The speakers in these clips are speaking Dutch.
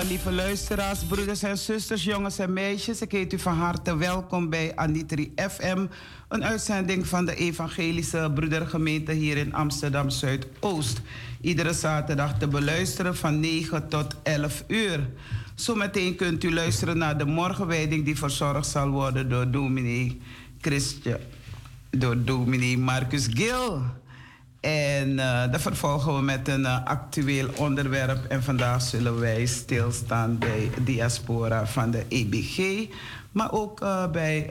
lieve luisteraars, broeders en zusters, jongens en meisjes. Ik heet u van harte welkom bij Anitri FM, een uitzending van de Evangelische Broedergemeente hier in Amsterdam Zuidoost. Iedere zaterdag te beluisteren van 9 tot 11 uur. Zometeen kunt u luisteren naar de morgenwijding die verzorgd zal worden door dominee Christje, door dominee Marcus Gil. En uh, dat vervolgen we met een uh, actueel onderwerp. En vandaag zullen wij stilstaan bij diaspora van de EBG. Maar ook uh, bij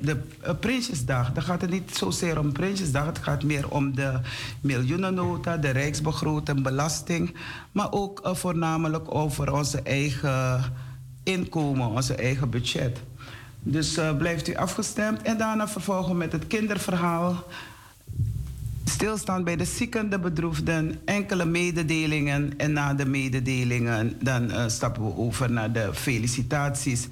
de Prinsjesdag. Dan gaat het niet zozeer om Prinsjesdag. Het gaat meer om de miljoenennota, de rijksbegroting, belasting. Maar ook voornamelijk over onze eigen inkomen, onze eigen budget. Dus blijft u afgestemd. En daarna vervolgen we met het kinderverhaal stilstaan bij de zieken, de bedroefden, enkele mededelingen. En na de mededelingen dan uh, stappen we over naar de felicitaties.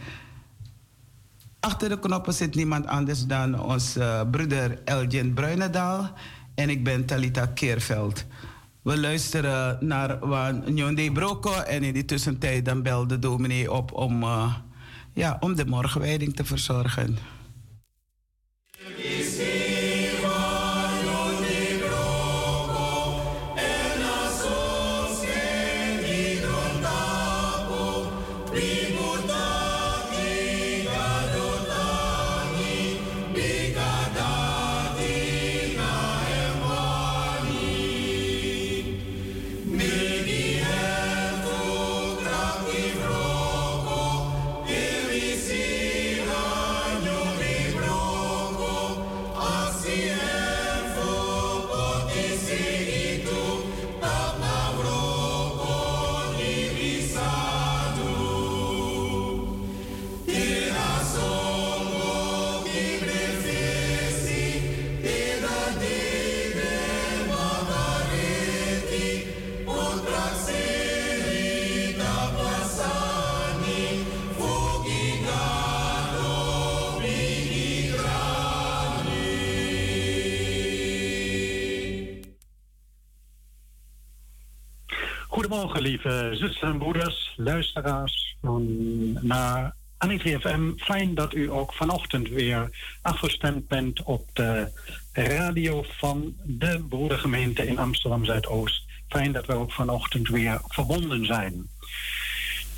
Achter de knoppen zit niemand anders dan onze uh, broeder Elgin Bruinendaal. En ik ben Talita Keerveld. We luisteren naar Njonde Broko. En in die tussentijd dan belde dominee op om, uh, ja, om de morgenwijding te verzorgen. Lieve zusters en broeders, luisteraars naar Anitri FM. Fijn dat u ook vanochtend weer afgestemd bent op de radio van de broedergemeente in Amsterdam Zuidoost. Fijn dat we ook vanochtend weer verbonden zijn.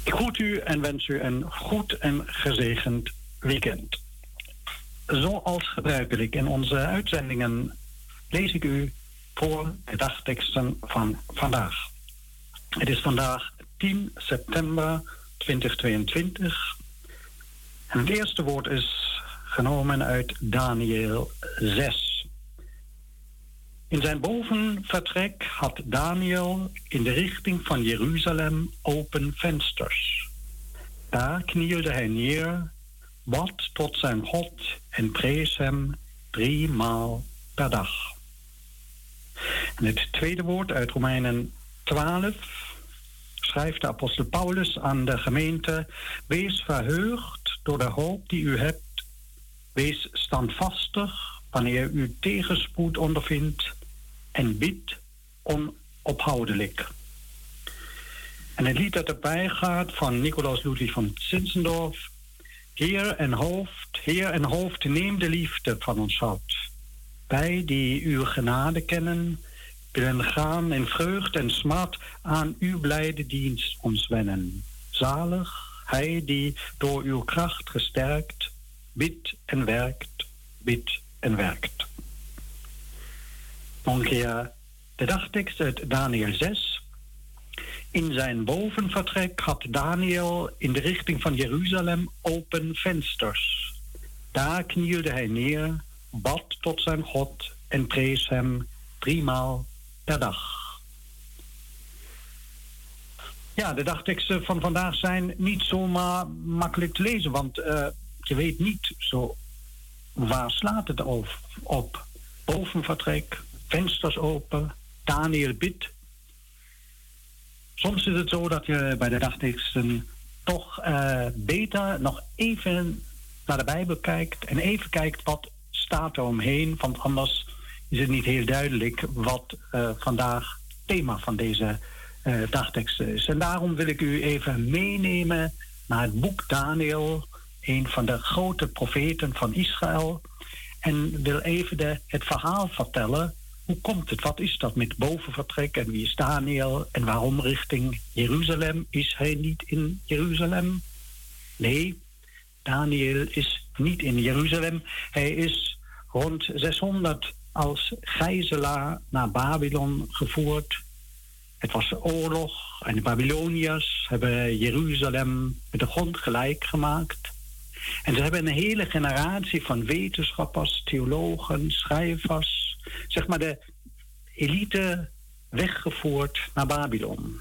Ik groet u en wens u een goed en gezegend weekend. Zoals gebruikelijk in onze uitzendingen lees ik u voor de dagteksten van vandaag. Het is vandaag 10 september 2022. En het eerste woord is genomen uit Daniel 6. In zijn bovenvertrek had Daniel in de richting van Jeruzalem open vensters. Daar knielde hij neer, bad tot zijn God en prees hem drie maal per dag. En het tweede woord uit Romeinen 12 schrijft de apostel Paulus aan de gemeente: Wees verheugd door de hoop die u hebt. Wees standvastig wanneer u tegenspoed ondervindt en bid onophoudelijk. En het lied dat erbij gaat van Nicolaas Ludwig van Zinzendorf. Heer en hoofd, Heer en hoofd, neem de liefde van ons hart. Wij die uw genade kennen, willen gaan in vreugd en smart aan uw blijde dienst ons wennen. Zalig, hij die door uw kracht gesterkt, bidt en werkt, bidt en werkt. Nog de dagtekst uit Daniel 6. In zijn bovenvertrek had Daniel in de richting van Jeruzalem open vensters. Daar knielde hij neer, bad tot zijn God en prees hem driemaal dag. Ja, de dagteksten van vandaag zijn niet zomaar makkelijk te lezen, want uh, je weet niet zo waar slaat het op. Bovenvertrek, vensters open, Daniel bidt. Soms is het zo dat je bij de dagteksten toch uh, beter nog even naar de Bijbel kijkt en even kijkt wat staat er omheen, want anders is het niet heel duidelijk wat uh, vandaag thema van deze uh, dagtekst is. En daarom wil ik u even meenemen naar het boek Daniel, een van de grote profeten van Israël. En wil even de, het verhaal vertellen. Hoe komt het? Wat is dat met bovenvertrek? En wie is Daniel? En waarom richting Jeruzalem? Is hij niet in Jeruzalem? Nee, Daniel is niet in Jeruzalem. Hij is rond 600 als gijzelaar naar Babylon gevoerd. Het was oorlog en de Babyloniërs hebben Jeruzalem met de grond gelijk gemaakt. En ze hebben een hele generatie van wetenschappers, theologen, schrijvers, zeg maar de elite weggevoerd naar Babylon.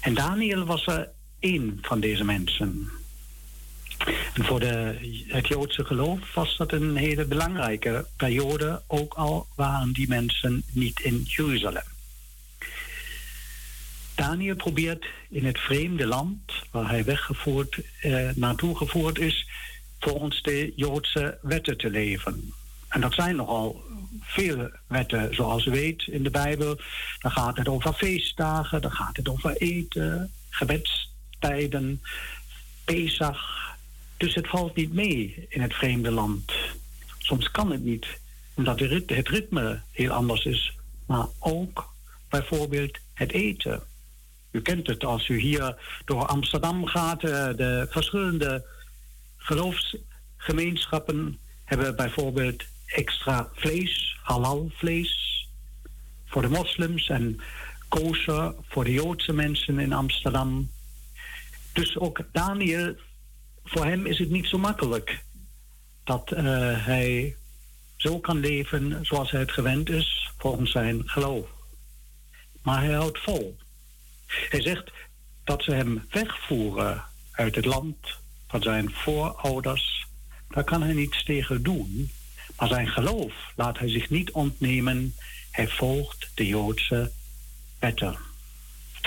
En Daniel was er één van deze mensen. En voor het Joodse geloof was dat een hele belangrijke periode, ook al waren die mensen niet in Jeruzalem. Daniel probeert in het vreemde land waar hij weggevoerd, eh, naartoe gevoerd is, volgens de Joodse wetten te leven. En dat zijn nogal veel wetten, zoals u weet in de Bijbel. Dan gaat het over feestdagen, dan gaat het over eten, gebedstijden, Pesach, dus het valt niet mee in het vreemde land. Soms kan het niet, omdat het ritme heel anders is. Maar ook bijvoorbeeld het eten. U kent het als u hier door Amsterdam gaat. Eh, de verschillende geloofsgemeenschappen hebben bijvoorbeeld extra vlees, halal vlees, voor de moslims en kosher voor de Joodse mensen in Amsterdam. Dus ook Daniel voor hem is het niet zo makkelijk dat uh, hij zo kan leven zoals hij het gewend is volgens zijn geloof. Maar hij houdt vol. Hij zegt dat ze hem wegvoeren uit het land van zijn voorouders. Daar kan hij niets tegen doen. Maar zijn geloof laat hij zich niet ontnemen. Hij volgt de Joodse wetten.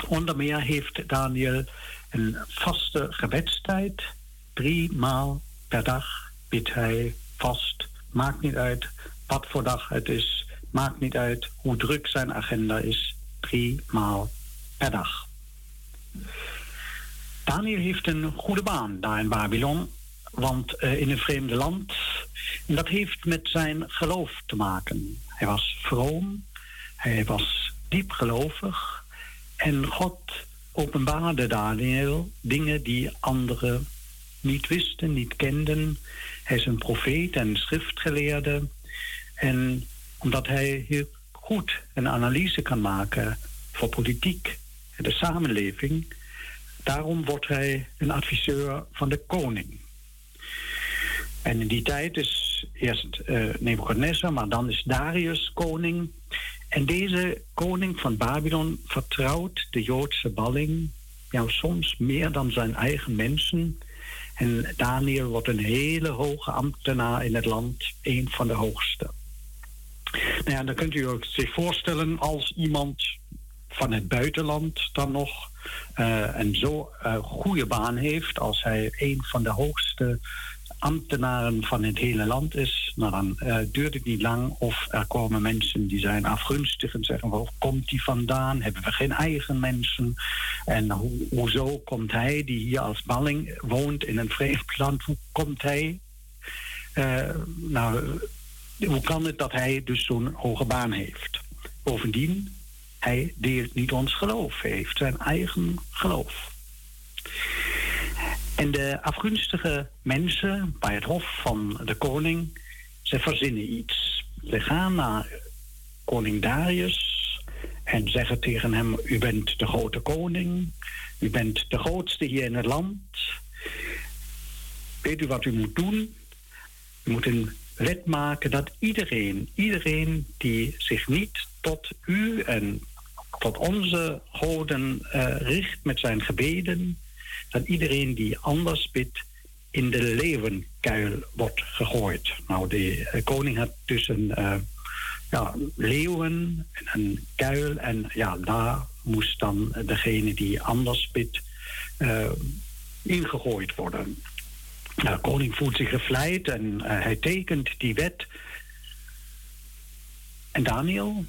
Onder meer heeft Daniel een vaste gebedstijd Drie maal per dag bidt hij vast. Maakt niet uit wat voor dag het is. Maakt niet uit hoe druk zijn agenda is. Drie maal per dag. Daniel heeft een goede baan daar in Babylon. Want uh, in een vreemde land. En dat heeft met zijn geloof te maken. Hij was vroom. Hij was diep gelovig. En God openbaarde Daniel dingen die anderen niet wisten, niet kenden. Hij is een profeet en schriftgeleerde. En omdat hij heel goed een analyse kan maken voor politiek en de samenleving, daarom wordt hij een adviseur van de koning. En in die tijd is eerst uh, Nebuchadnezzar, maar dan is Darius koning. En deze koning van Babylon vertrouwt de Joodse balling, ja, soms meer dan zijn eigen mensen, en Daniel wordt een hele hoge ambtenaar in het land, een van de hoogste. Nou ja, dan kunt u zich voorstellen als iemand van het buitenland dan nog. en zo een goede baan heeft als hij een van de hoogste ambtenaren van het hele land is, nou dan uh, duurt het niet lang of er komen mensen die zijn afgunstig en zeggen: waar komt die vandaan? Hebben we geen eigen mensen? En ho hoezo komt hij, die hier als balling woont in een vreemd land, hoe komt hij? Uh, nou, hoe kan het dat hij dus zo'n hoge baan heeft? Bovendien, hij deelt niet ons geloof, hij heeft zijn eigen geloof. En de afgunstige mensen bij het hof van de koning, ze verzinnen iets. Ze gaan naar koning Darius en zeggen tegen hem: U bent de grote koning, u bent de grootste hier in het land. Weet u wat u moet doen? U moet een wet maken dat iedereen, iedereen die zich niet tot u en tot onze goden uh, richt met zijn gebeden, dat iedereen die anders bidt in de leeuwenkuil wordt gegooid. Nou, de eh, koning had dus een uh, ja, leeuwen en een kuil. En ja, daar moest dan degene die anders bidt uh, ingegooid worden. Nou, de koning voelt zich gevleid en hij tekent die wet. En Daniel,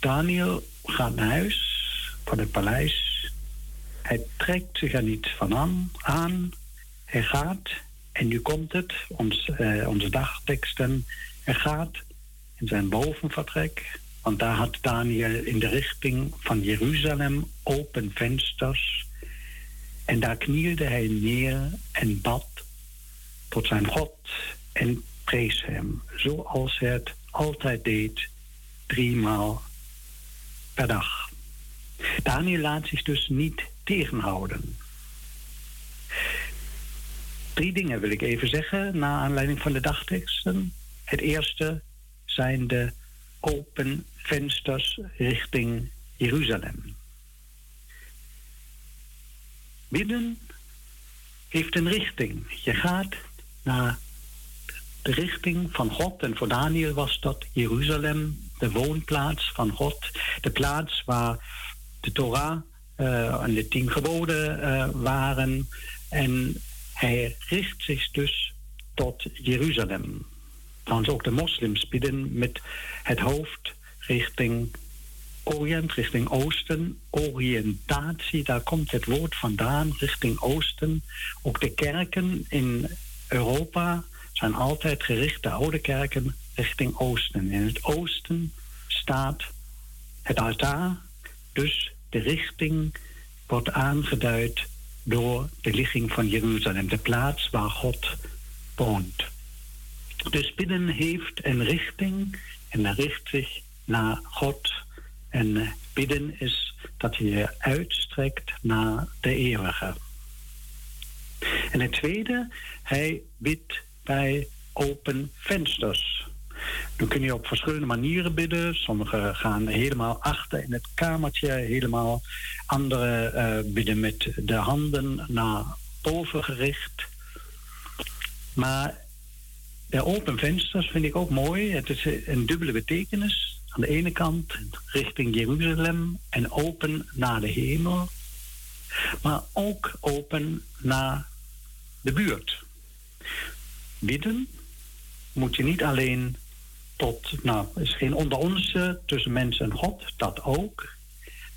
Daniel gaat naar huis van het paleis hij trekt zich er niet van aan. Hij gaat, en nu komt het, ons, eh, onze dagteksten. Hij gaat in zijn bovenvertrek, want daar had Daniel in de richting van Jeruzalem open vensters. En daar knielde hij neer en bad tot zijn God en prees hem, zoals hij het altijd deed, driemaal per dag. Daniel laat zich dus niet tegenhouden. Drie dingen wil ik even zeggen, na aanleiding van de dagteksten. Het eerste zijn de open vensters richting Jeruzalem. Bidden heeft een richting. Je gaat naar de richting van God. En voor Daniel was dat Jeruzalem, de woonplaats van God. De plaats waar de Torah en de tien geboden uh, waren. En hij richt zich dus tot Jeruzalem. Trouwens ook de moslims bidden met het hoofd richting Orient, richting Oosten. Oriëntatie, daar komt het woord vandaan, richting Oosten. Ook de kerken in Europa zijn altijd gericht, de oude kerken, richting Oosten. In het Oosten staat het altaar, dus de richting wordt aangeduid door de ligging van Jeruzalem, de plaats waar God woont. Dus bidden heeft een richting en richt zich naar God. En bidden is dat je je uitstrekt naar de eeuwige. En het tweede, hij bidt bij open vensters. Dan kun je op verschillende manieren bidden. Sommigen gaan helemaal achter in het kamertje, helemaal. Andere uh, bidden met de handen naar boven gericht. Maar de open vensters vind ik ook mooi. Het is een dubbele betekenis. Aan de ene kant richting Jeruzalem en open naar de hemel. Maar ook open naar de buurt. Bidden moet je niet alleen tot, nou, is geen onder ons tussen mens en God, dat ook.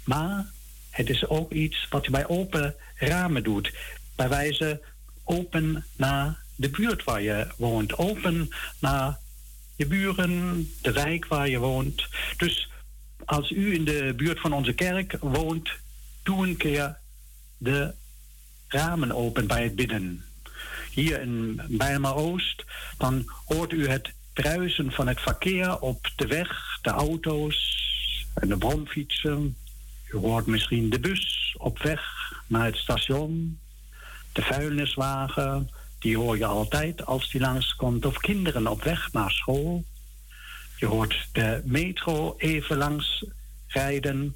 Maar het is ook iets wat je bij open ramen doet. Bij wijze open naar de buurt waar je woont, open naar je buren, de wijk waar je woont. Dus als u in de buurt van onze kerk woont, doe een keer de ramen open bij het bidden. Hier in Bijlmer Oost, dan hoort u het bruisen van het verkeer op de weg, de auto's en de bromfietsen. U hoort misschien de bus op weg naar het station, de vuilniswagen, die hoor je altijd als die langskomt, of kinderen op weg naar school. Je hoort de metro even langs rijden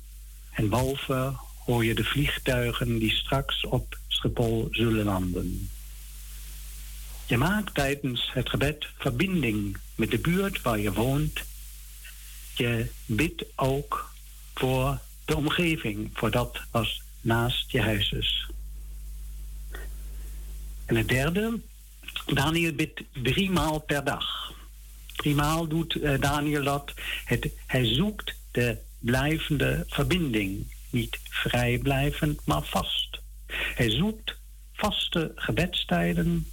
en boven hoor je de vliegtuigen die straks op Schiphol zullen landen. Je maakt tijdens het gebed verbinding met de buurt waar je woont. Je bidt ook voor de omgeving voor dat was naast je huis is. En het derde, Daniel bidt drie maal per dag. Driemaal doet uh, Daniel dat. Hij zoekt de blijvende verbinding. Niet vrijblijvend, maar vast. Hij zoekt vaste gebedstijden.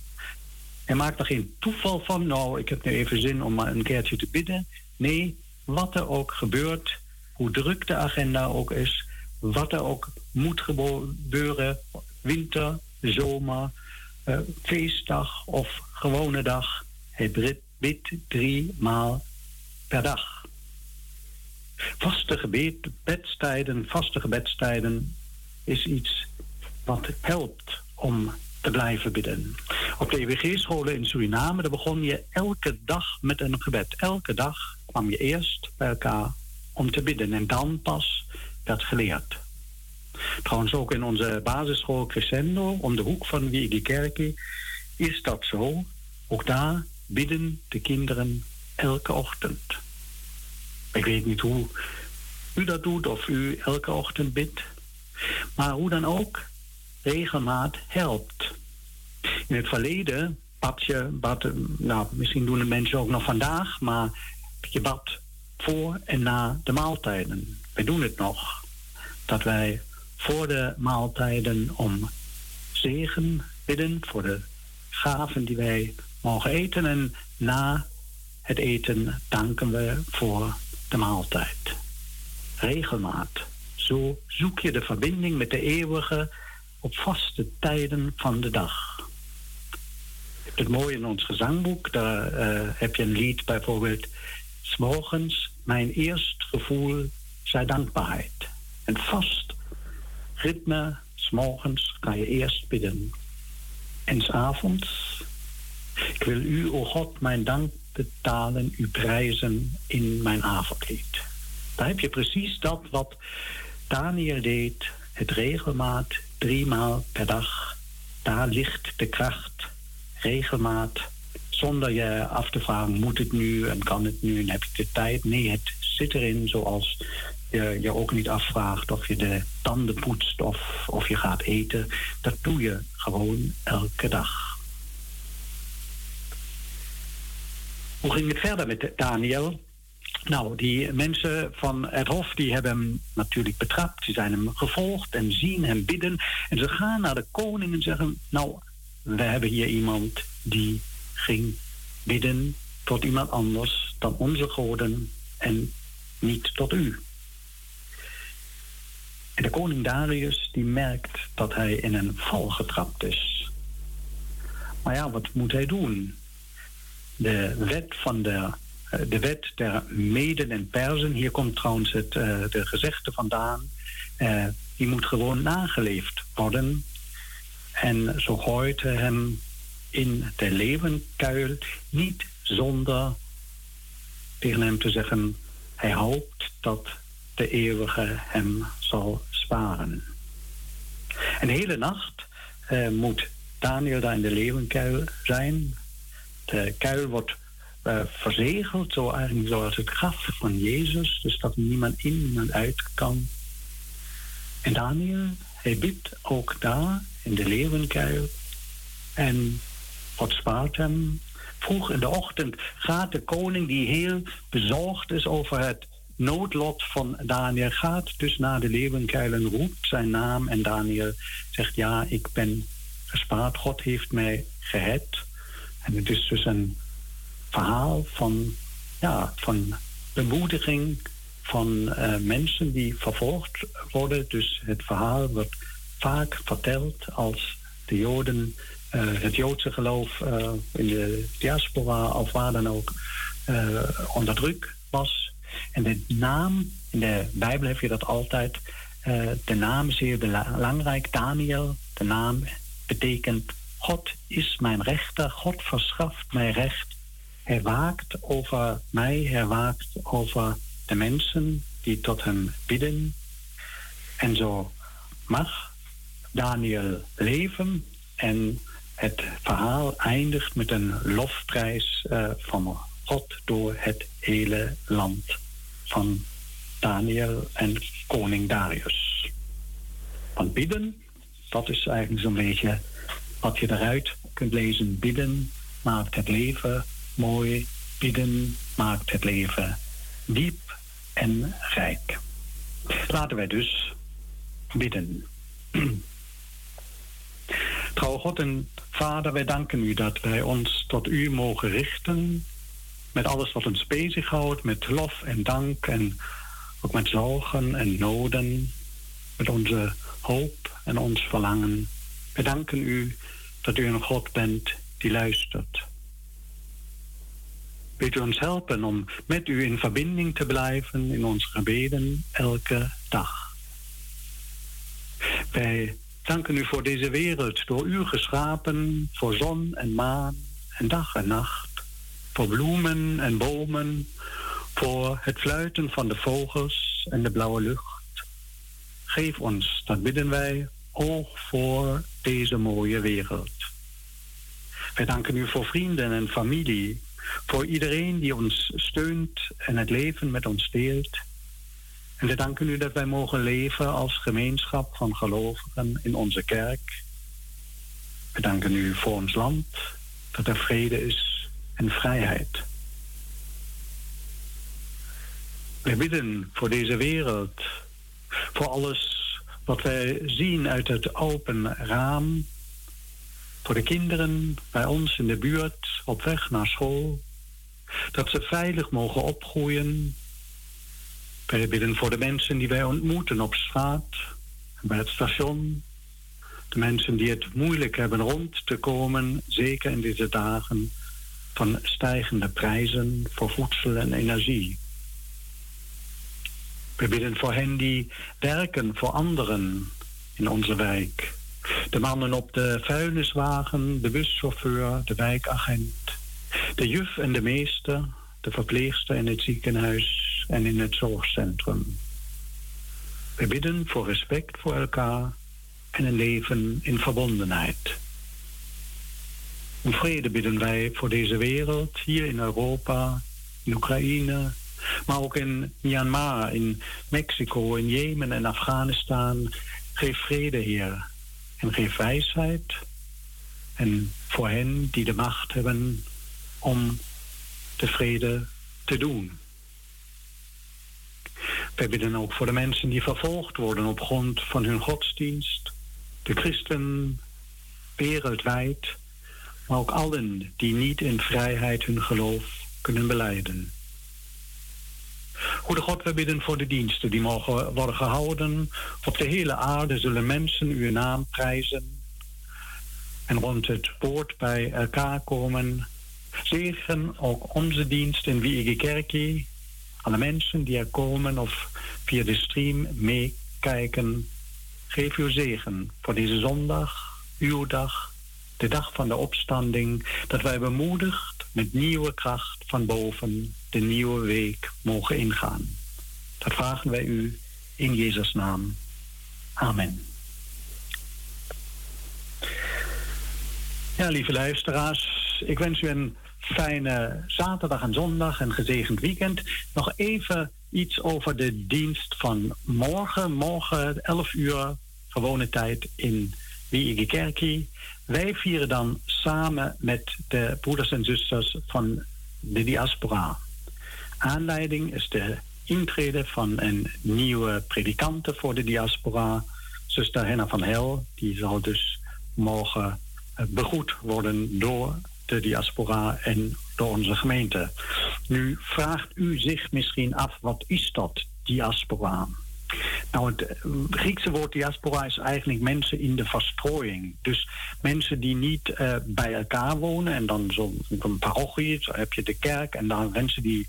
Hij maakt er geen toeval van. Nou, ik heb nu even zin om maar een keertje te bidden. Nee, wat er ook gebeurt, hoe druk de agenda ook is, wat er ook moet gebeuren, winter, zomer, uh, feestdag of gewone dag. Hij bidt drie maal per dag. Vaste gebedstijden, vaste gebedstijden is iets wat helpt om te blijven bidden. Op de EWG-scholen in Suriname daar begon je elke dag met een gebed. Elke dag kwam je eerst bij elkaar om te bidden en dan pas werd geleerd. Trouwens ook in onze basisschool Crescendo, om de hoek van die Kerkie, is dat zo. Ook daar bidden de kinderen elke ochtend. Ik weet niet hoe u dat doet of u elke ochtend bidt. Maar hoe dan ook, regelmaat helpt. In het verleden bad je, bad, nou, misschien doen de mensen ook nog vandaag, maar je bad voor en na de maaltijden. Wij doen het nog. Dat wij voor de maaltijden om zegen bidden, voor de gaven die wij mogen eten. En na het eten danken we voor de maaltijd. Regelmaat. Zo zoek je de verbinding met de eeuwige op vaste tijden van de dag. Het mooie in ons gezangboek, daar uh, heb je een lied bijvoorbeeld. S'morgens mijn eerst gevoel zij dankbaarheid. En vast ritme, s'morgens ga je eerst bidden. En s'avonds, ik wil u, o God, mijn dank betalen, u prijzen in mijn avondlied. Daar heb je precies dat wat Daniel deed, het regelmaat, driemaal per dag. Daar ligt de kracht, regelmaat, zonder je af te vragen, moet het nu en kan het nu en heb ik de tijd? Nee, het zit erin zoals je je ook niet afvraagt of je de tanden poetst of, of je gaat eten. Dat doe je gewoon elke dag. Hoe ging het verder met Daniel? Nou, die mensen van het Hof die hebben hem natuurlijk betrapt. Ze zijn hem gevolgd en zien hem bidden. En ze gaan naar de koning en zeggen: Nou, we hebben hier iemand die ging bidden tot iemand anders dan onze goden en niet tot u. En de koning Darius die merkt dat hij in een val getrapt is. Maar ja, wat moet hij doen? De wet van de, de wet der Meden en Persen, hier komt trouwens het, uh, de gezegde vandaan, uh, die moet gewoon nageleefd worden. En zo gooit hem in de levenkuil, niet zonder tegen hem te zeggen, hij hoopt dat de eeuwige hem zal sparen. En de hele nacht moet Daniel daar in de leeuwenkuil zijn. De kuil wordt uh, verzegeld, zo eigenlijk zoals het graf van Jezus, dus dat niemand in, niemand uit kan. En Daniel, hij bidt ook daar in de leeuwenkuil. En God spaart hem. Vroeg in de ochtend gaat de koning, die heel bezorgd is over het noodlot van Daniel gaat dus naar de leeuwenkuil en roept zijn naam. En Daniel zegt, ja, ik ben gespaard. God heeft mij gered. En het is dus een verhaal van, ja, van bemoediging van uh, mensen die vervolgd worden. Dus het verhaal wordt vaak verteld als de Joden, uh, het Joodse geloof uh, in de diaspora of waar dan ook onder druk was. En de naam, in de Bijbel heb je dat altijd, de naam is zeer belangrijk. Daniel, de naam betekent God is mijn rechter, God verschaft mij recht. Hij waakt over mij, hij waakt over de mensen die tot hem bidden. En zo mag Daniel leven en het verhaal eindigt met een lofprijs uh, van God door het hele land van Daniel en koning Darius. Want bidden, dat is eigenlijk zo'n beetje wat je eruit kunt lezen. Bidden maakt het leven mooi. Bidden maakt het leven diep en rijk. Laten wij dus bidden. Trouw God en Vader, wij danken u dat wij ons tot u mogen richten. Met alles wat ons bezighoudt, met lof en dank en ook met zorgen en noden. Met onze hoop en ons verlangen. Wij danken u dat u een God bent die luistert. Wilt u ons helpen om met u in verbinding te blijven in onze gebeden elke dag. Wij danken u voor deze wereld, door u geschapen, voor zon en maan en dag en nacht, voor bloemen en bomen, voor het fluiten van de vogels en de blauwe lucht. Geef ons, dat bidden wij, oog voor deze mooie wereld. Wij danken u voor vrienden en familie, voor iedereen die ons steunt en het leven met ons deelt. En we danken u dat wij mogen leven als gemeenschap van gelovigen in onze kerk. We danken u voor ons land, dat er vrede is en vrijheid. We bidden voor deze wereld, voor alles wat wij zien uit het open raam, voor de kinderen bij ons in de buurt op weg naar school, dat ze veilig mogen opgroeien wij bidden voor de mensen die wij ontmoeten op straat, bij het station. De mensen die het moeilijk hebben rond te komen, zeker in deze dagen van stijgende prijzen voor voedsel en energie. We bidden voor hen die werken voor anderen in onze wijk. De mannen op de vuilniswagen, de buschauffeur, de wijkagent, de juf en de meester, de verpleegster in het ziekenhuis en in het zorgcentrum. We bidden voor respect voor elkaar en een leven in verbondenheid. Om vrede bidden wij voor deze wereld, hier in Europa, in Oekraïne, maar ook in Myanmar, in Mexico, in Jemen en Afghanistan. Geef vrede, Heer, en geef wijsheid. En voor hen die de macht hebben om de vrede te doen. Wij bidden ook voor de mensen die vervolgd worden op grond van hun godsdienst, de christen wereldwijd, maar ook allen die niet in vrijheid hun geloof kunnen beleiden. Goede God, wij bidden voor de diensten die mogen worden gehouden. Op de hele aarde zullen mensen uw naam prijzen en rond het woord bij elkaar komen. Zegen ook onze dienst in Wiege Kerkie alle mensen die er komen of via de stream meekijken. Geef uw zegen voor deze zondag, uw dag, de dag van de opstanding, dat wij bemoedigd met nieuwe kracht van boven de nieuwe week mogen ingaan. Dat vragen wij u in Jezus' naam. Amen. Ja, lieve luisteraars, ik wens u een fijne zaterdag en zondag en gezegend weekend. Nog even iets over de dienst van morgen. Morgen 11 uur gewone tijd in Wiege Wij vieren dan samen met de broeders en zusters van de diaspora. Aanleiding is de intrede van een nieuwe predikante voor de diaspora, zuster Henna van Hel. Die zal dus morgen begroet worden door de diaspora en door onze gemeente. Nu vraagt u zich misschien af, wat is dat, diaspora? Nou, het eh, Griekse woord diaspora is eigenlijk mensen in de verstrooiing. Dus mensen die niet uh, bij elkaar wonen en dan zo'n parochie, zo heb je de kerk en dan mensen die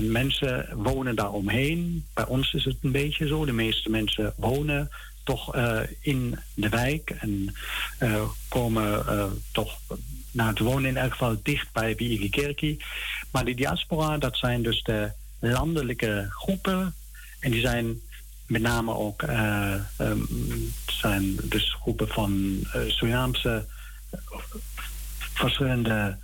mensen wonen daar omheen. Bij ons is het een beetje zo. De meeste mensen wonen toch uh, in de wijk en komen toch nou, het wonen in elk geval dicht bij Kerkie. Maar de diaspora, dat zijn dus de landelijke groepen. En die zijn met name ook um, zijn dus groepen van Surinaamse verschillende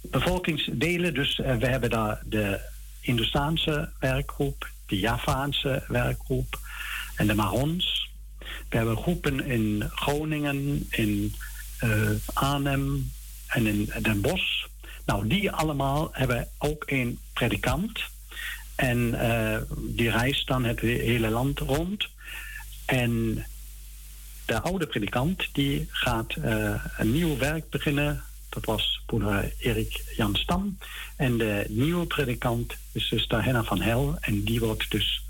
bevolkingsdelen. Dus we hebben daar de Hindoestaanse werkgroep, de Javaanse werkgroep en de Marons. We hebben groepen in Groningen, in uh, Arnhem en in Den Bosch. Nou, die allemaal hebben ook een predikant. En uh, die reist dan het hele land rond. En de oude predikant die gaat uh, een nieuw werk beginnen. Dat was broeder Erik Jan Stam. En de nieuwe predikant is dus Henna van Hel. En die wordt dus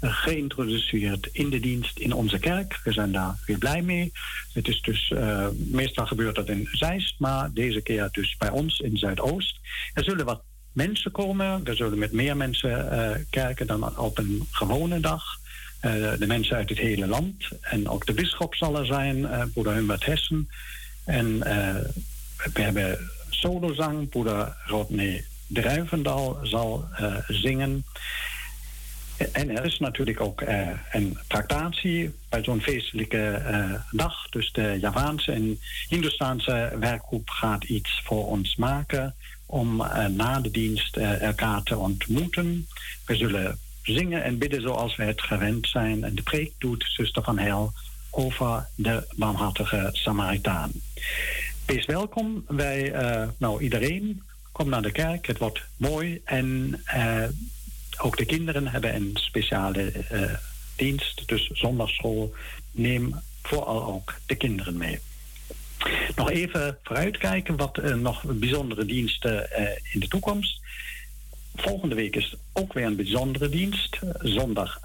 uh, geïntroduceerd in de dienst in onze kerk. We zijn daar weer blij mee. Het is dus, uh, meestal gebeurt dat in Zeist, maar deze keer dus bij ons in Zuidoost. Er zullen wat mensen komen. Er zullen met meer mensen uh, kerken dan op een gewone dag. De mensen uit het hele land. En ook de bisschop zal er zijn, broeder Humbert Hessen. En we hebben solozang, broeder Rodney Druivendal zal zingen. En er is natuurlijk ook een tractatie bij zo'n feestelijke dag. Dus de Javaanse en Hindoestaanse werkgroep gaat iets voor ons maken om na de dienst elkaar te ontmoeten. We zullen zingen en bidden zoals we het gewend zijn. En de preek doet zuster van Heil over de barmhartige Samaritaan. Wees welkom. Wij, uh, nou iedereen, kom naar de kerk. Het wordt mooi. En uh, ook de kinderen hebben een speciale uh, dienst. Dus zondagschool. Neem vooral ook de kinderen mee. Nog even vooruitkijken wat nog bijzondere diensten in de toekomst. Volgende week is ook weer een bijzondere dienst. Zondag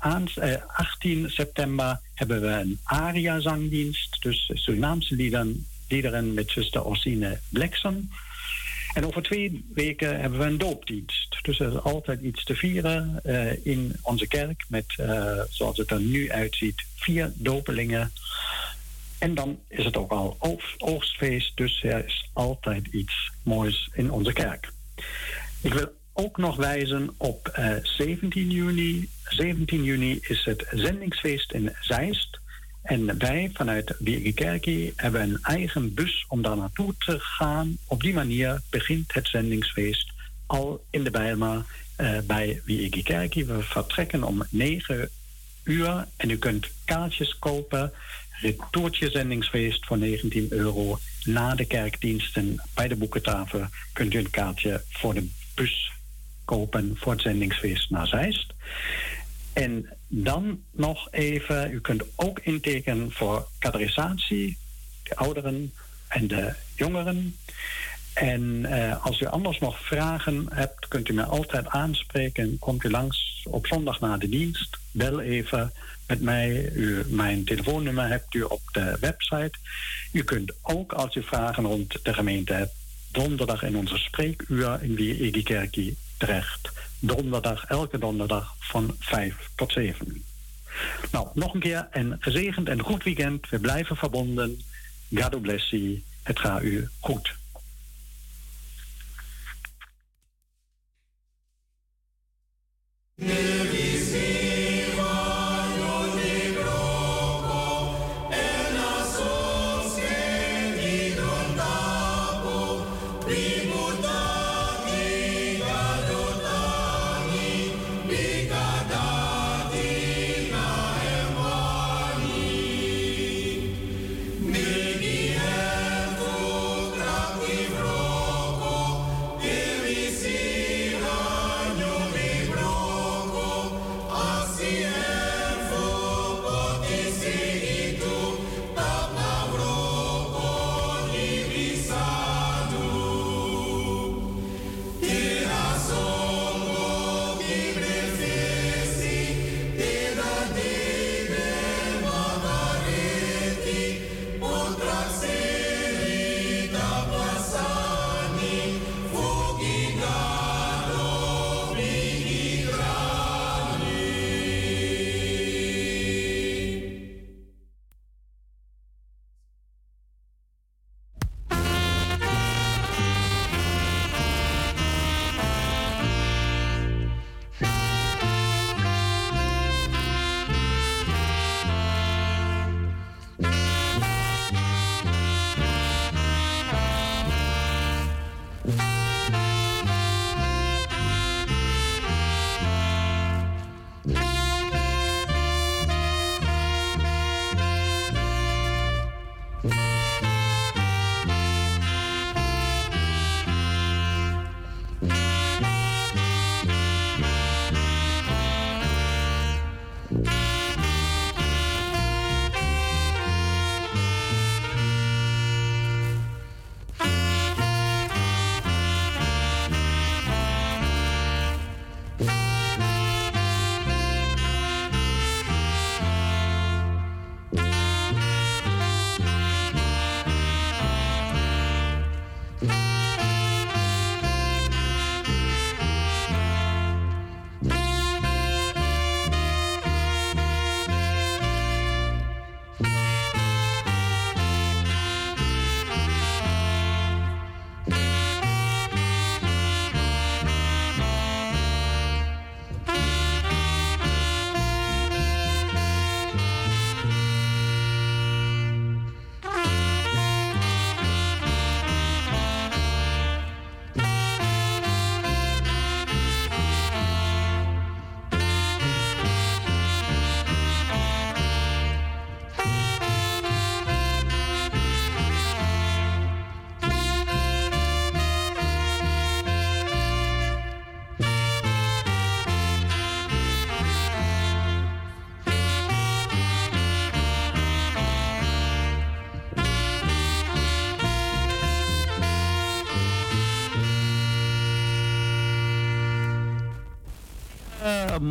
18 september hebben we een aria-zangdienst. Dus Surinaamse liederen, liederen met zuster Orsine Bleksen. En over twee weken hebben we een doopdienst. Dus er is altijd iets te vieren uh, in onze kerk met, uh, zoals het er nu uitziet, vier dopelingen. En dan is het ook al oogstfeest, dus er is altijd iets moois in onze kerk. Ik wil ook nog wijzen op uh, eh, 17 juni. 17 juni is het zendingsfeest in Zeist. En wij vanuit Kerkie hebben een eigen bus om daar naartoe te gaan. Op die manier begint het zendingsfeest al in de Bijlmer uh, bij Kerkie. We vertrekken om 9 uur en u kunt kaartjes kopen. Retourtje zendingsfeest voor 19 euro. Na de kerkdiensten bij de boekentafel kunt u een kaartje voor de bus kopen voor het zendingsfeest naar Zeist. En dan nog even, u kunt ook intekenen voor categorisatie, de ouderen en de jongeren. En uh, als u anders nog vragen hebt, kunt u me altijd aanspreken. Komt u langs op zondag na de dienst. Bel even met mij. U, mijn telefoonnummer hebt u op de website. U kunt ook, als u vragen rond de gemeente hebt, donderdag in onze spreekuur in Wie Kerkie terecht donderdag, elke donderdag van 5 tot 7. Nou, nog een keer een gezegend en goed weekend. We blijven verbonden. God bless you. Het gaat u goed.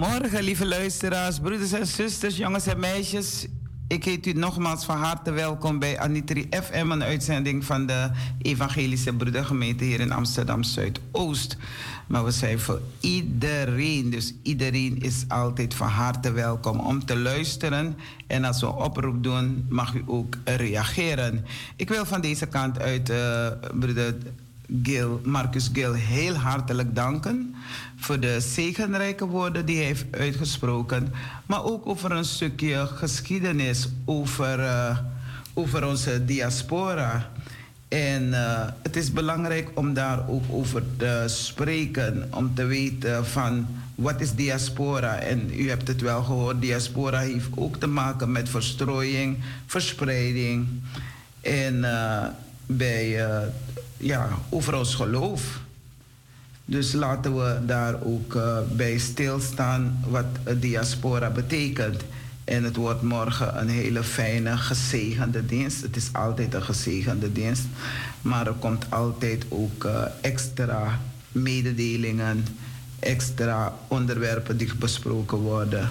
Goedemorgen, lieve luisteraars, broeders en zusters, jongens en meisjes. Ik heet u nogmaals van harte welkom bij Anitri FM, een uitzending van de Evangelische Broedergemeente hier in Amsterdam Zuidoost. Maar we zijn voor iedereen, dus iedereen is altijd van harte welkom om te luisteren. En als we een oproep doen, mag u ook reageren. Ik wil van deze kant uit, uh, broeder Gil, Marcus Gil heel hartelijk danken voor de zegenrijke woorden die hij heeft uitgesproken, maar ook over een stukje geschiedenis over, uh, over onze diaspora. En uh, het is belangrijk om daar ook over te spreken, om te weten van wat is diaspora. En u hebt het wel gehoord, diaspora heeft ook te maken met verstrooiing, verspreiding en uh, bij ja, over ons geloof. Dus laten we daar ook uh, bij stilstaan wat diaspora betekent. En het wordt morgen een hele fijne, gezegende dienst. Het is altijd een gezegende dienst. Maar er komt altijd ook uh, extra mededelingen, extra onderwerpen die besproken worden.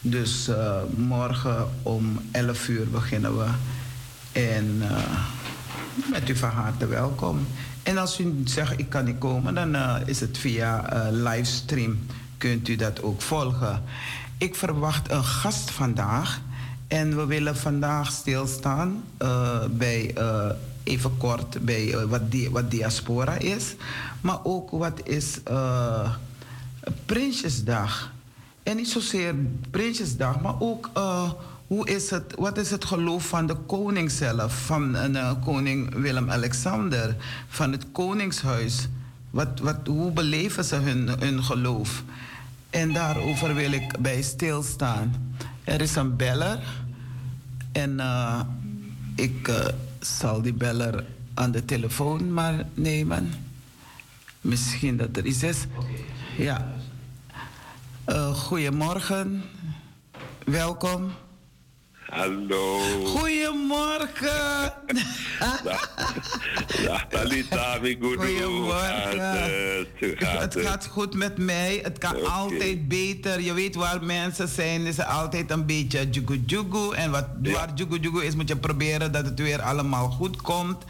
Dus uh, morgen om 11 uur beginnen we. En met u van harte welkom. En als u zegt ik kan niet komen, dan uh, is het via uh, livestream. Kunt u dat ook volgen. Ik verwacht een gast vandaag. En we willen vandaag stilstaan uh, bij, even kort, bij wat, di wat diaspora is. Maar ook wat is Prinsjesdag. En niet zozeer Prinsjesdag, maar ook hoe is het, wat is het geloof van de koning zelf, van uh, koning Willem-Alexander, van het koningshuis? Wat, wat, hoe beleven ze hun, geloof? En daarover wil ik bij stilstaan. Er is een beller en uh, ik zal die beller aan de telefoon maar nemen. Misschien dat er iets is. Ja. goedemorgen. Welkom. Hallo. Goedemorgen. Dag Talita, Goedemorgen. Het, gaat goed met mij. Het kan altijd beter. Je weet waar mensen zijn, is er altijd een beetje jugu jugu. En wat ja. waar jugu jugu is, moet je proberen dat het weer allemaal goed komt.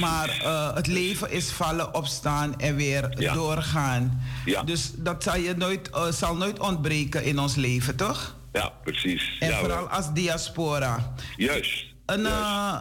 Maar uh, het leven is vallen, opstaan en weer ja. doorgaan. Ja. Dus dat zal, je nooit, uh, zal nooit ontbreken in ons leven, toch? Ja, precies. En ja, vooral als diaspora. Juist. Een, juist. Uh,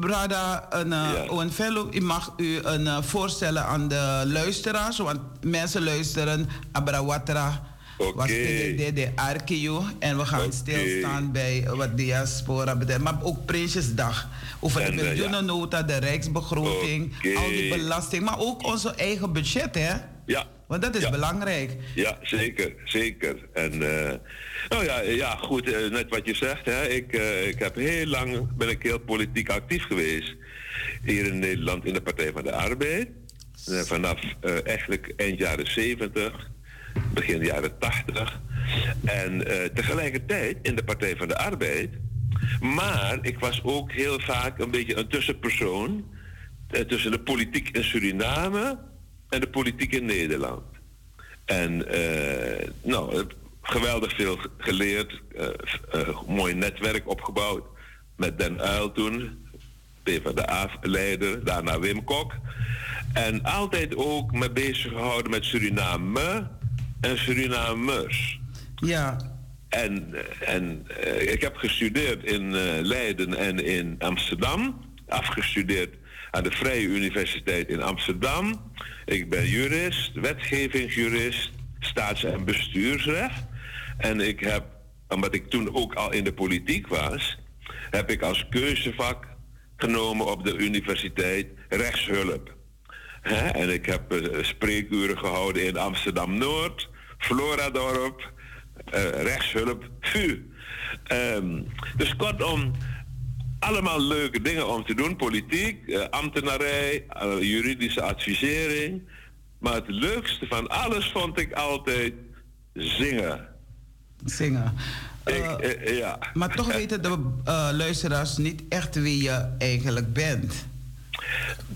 Brada, een, uh, ja. Ik mag u een uh, voorstellen aan de luisteraars, want mensen luisteren Abrawatra. Okay. de Arkeo. En we gaan okay. stilstaan bij wat diaspora betreft. Maar ook Prinsjesdag. Over de miljoenennota, de rijksbegroting, okay. al die belasting. Maar ook onze eigen budget, hè? Ja. Want dat is ja. belangrijk. Ja, zeker. Zeker. En uh, nou ja, ja goed, uh, net wat je zegt. Hè, ik, uh, ik heb heel lang, ben ik heel politiek actief geweest. Hier in Nederland in de Partij van de Arbeid. vanaf eigenlijk eind jaren 70, begin jaren 80. En tegelijkertijd in de Partij van de Arbeid. Maar ik was ook heel vaak een beetje een tussenpersoon. tussen de politiek in Suriname en de politiek in Nederland. En uh, nou, geweldig veel geleerd, uh, uh, mooi netwerk opgebouwd met Den Uil toen, PvdA-leider, daarna Wim Kok. En altijd ook me bezig gehouden met Suriname en Surinamers. Ja. En, en ik heb gestudeerd in Leiden en in Amsterdam, afgestudeerd aan de Vrije Universiteit in Amsterdam. Ik ben jurist, wetgevingsjurist, staats- en bestuursrecht. En ik heb, omdat ik toen ook al in de politiek was, heb ik als keuzevak genomen op de universiteit rechtshulp. En ik heb uh, spreekuren gehouden in Amsterdam Noord, Floradorp, uh, rechtshulp, VU. Um, dus kortom, allemaal leuke dingen om te doen. Politiek, uh, ambtenarij, uh, juridische advisering. Maar het leukste van alles vond ik altijd zingen. Zingen. Ik, uh, ja. Maar toch weten de luisteraars niet echt wie je eigenlijk bent.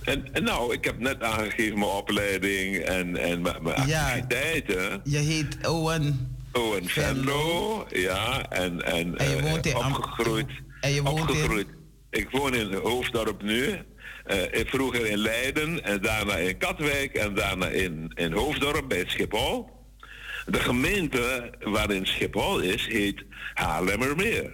En, en, nou, ik heb net aangegeven mijn opleiding en, en mijn, mijn ja, activiteiten. Je heet Owen in Venlo, ja. En, en, en je woont in opgegroeid. En je woont opgegroeid. In... Ik woon in Hoofddorp nu. Uh, vroeger in Leiden en daarna in Katwijk en daarna in, in Hoofddorp bij Schiphol. De gemeente waarin Schiphol is, heet Haarlemmermeer.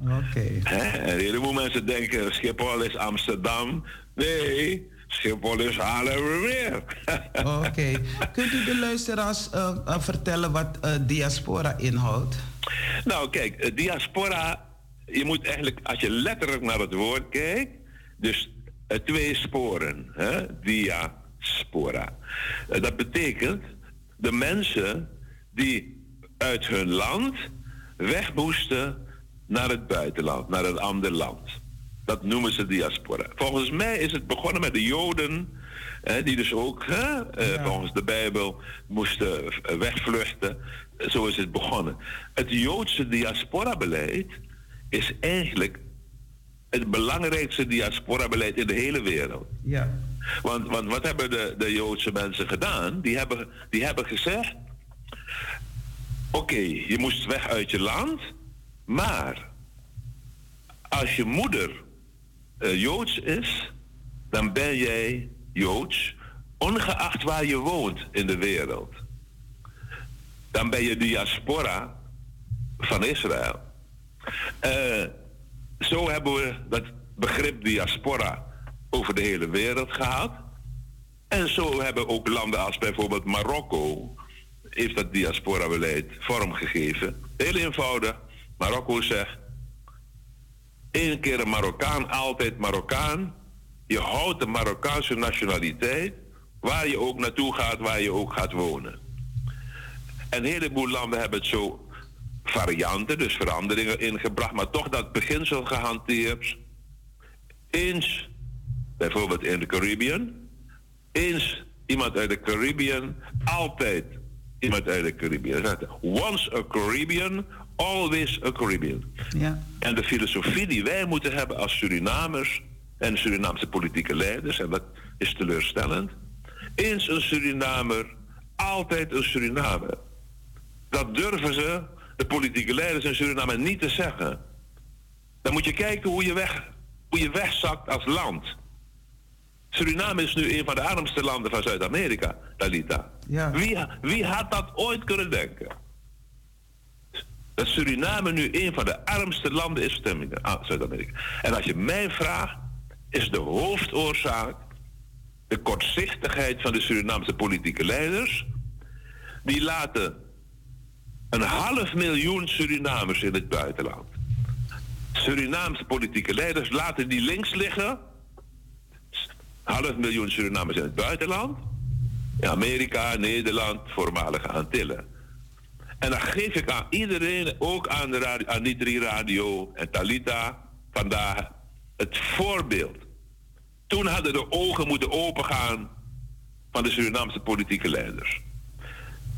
Oké. Okay. En een heleboel mensen denken Schiphol is Amsterdam. Nee, Schiphol is Haarlemmermeer. Oké. Kunt u de luisteraars uh, uh, vertellen wat diaspora inhoudt? Nou, kijk, diaspora, je moet eigenlijk, als je letterlijk naar het woord kijkt, dus twee sporen, hè? diaspora. dat betekent de mensen die uit hun land weg moesten naar het buitenland, naar een ander land. Dat noemen ze diaspora. Volgens mij is het begonnen met de Joden, hè, die dus ook hè, eh, volgens de Bijbel moesten wegvluchten. Zo is het begonnen. Het Joodse diaspora-beleid is eigenlijk het belangrijkste diaspora-beleid in de hele wereld. Ja. Want, want wat hebben de, de Joodse mensen gedaan? Die hebben, die hebben gezegd: Oké, je moest weg uit je land, maar als je moeder uh, Joods is, dan ben jij Joods, ongeacht waar je woont in de wereld. Dan ben je diaspora van Israël. Uh, zo hebben we dat begrip diaspora over de hele wereld gehad. En zo hebben ook landen als bijvoorbeeld Marokko, heeft dat diaspora-beleid vormgegeven. Heel eenvoudig. Marokko zegt, één keer een Marokkaan, altijd Marokkaan. Je houdt de Marokkaanse nationaliteit, waar je ook naartoe gaat, waar je ook gaat wonen. En een heleboel landen hebben het zo varianten, dus veranderingen ingebracht, maar toch dat beginsel gehanteerd. Eens, bijvoorbeeld in de Caribbean, eens iemand uit de Caribbean, altijd iemand uit de Caribbean. Once a Caribbean, always a Caribbean. Ja. En de filosofie die wij moeten hebben als Surinamers en Surinaamse politieke leiders, en dat is teleurstellend, eens een Surinamer, altijd een Surinamer. Dat durven ze de politieke leiders in Suriname niet te zeggen. Dan moet je kijken hoe je, weg, hoe je wegzakt als land. Suriname is nu een van de armste landen van Zuid-Amerika, Dalita. Ja. Wie, wie had dat ooit kunnen denken? Dat Suriname nu een van de armste landen is van ah, Zuid-Amerika. En als je mij vraagt, is de hoofdoorzaak de kortzichtigheid van de Surinaamse politieke leiders. Die laten een half miljoen Surinamers in het buitenland. Surinaamse politieke leiders laten die links liggen. Half miljoen Surinamers in het buitenland. In Amerika, Nederland, voormalige Antillen. En dan geef ik aan iedereen, ook aan, de radio, aan Nitri Radio en Talita vandaag, het voorbeeld. Toen hadden de ogen moeten opengaan van de Surinaamse politieke leiders.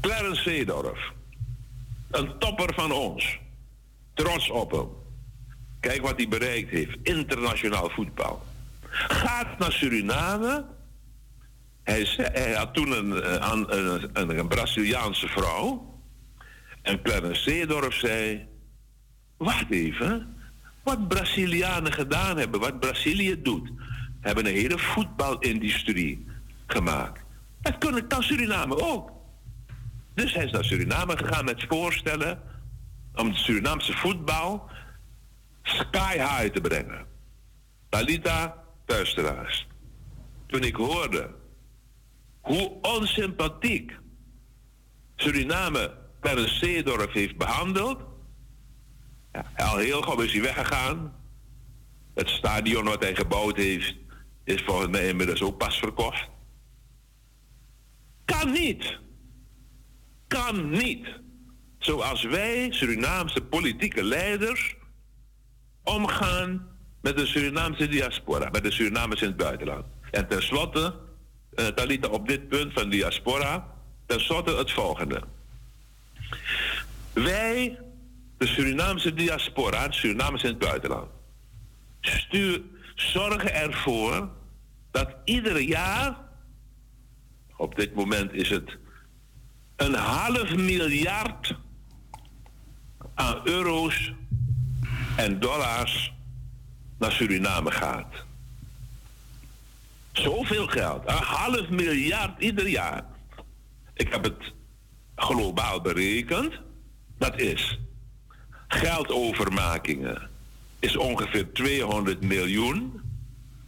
Clarence Seedorf, een topper van ons. Trots op hem. Kijk wat hij bereikt heeft. Internationaal voetbal. Gaat naar Suriname. Hij, hij had toen een, eh, een, een, een, Braziliaanse vrouw. En Clarence Seedorf zei... Wacht even. Wat Brazilianen gedaan hebben, wat Brazilië doet... hebben een hele voetbalindustrie gemaakt. Dat kan Suriname ook. Dus hij is naar Suriname gegaan met voorstellen om het Surinaamse voetbal sky high te brengen. Talita, luisteraars. Toen ik hoorde hoe onsympathiek Suriname per Zeedorf heeft behandeld. Ja, al heel gauw is hij weggegaan. Het stadion wat hij gebouwd heeft, is volgens mij inmiddels ook pas verkocht. Kan niet kan niet, zoals wij, Surinaamse politieke leiders, omgaan met de Surinaamse diaspora, met de Surinamers in het buitenland. En tenslotte, uh, Talita op dit punt van diaspora, tenslotte het volgende. Wij, de Surinaamse diaspora, de Surinamers in het buitenland, stuur, zorgen ervoor dat ieder jaar, op dit moment is het een half miljard aan euro's en dollars naar Suriname gaat. Zoveel geld. Een half miljard ieder jaar. Ik heb het globaal berekend. Dat is geldovermakingen. Is ongeveer 200 miljoen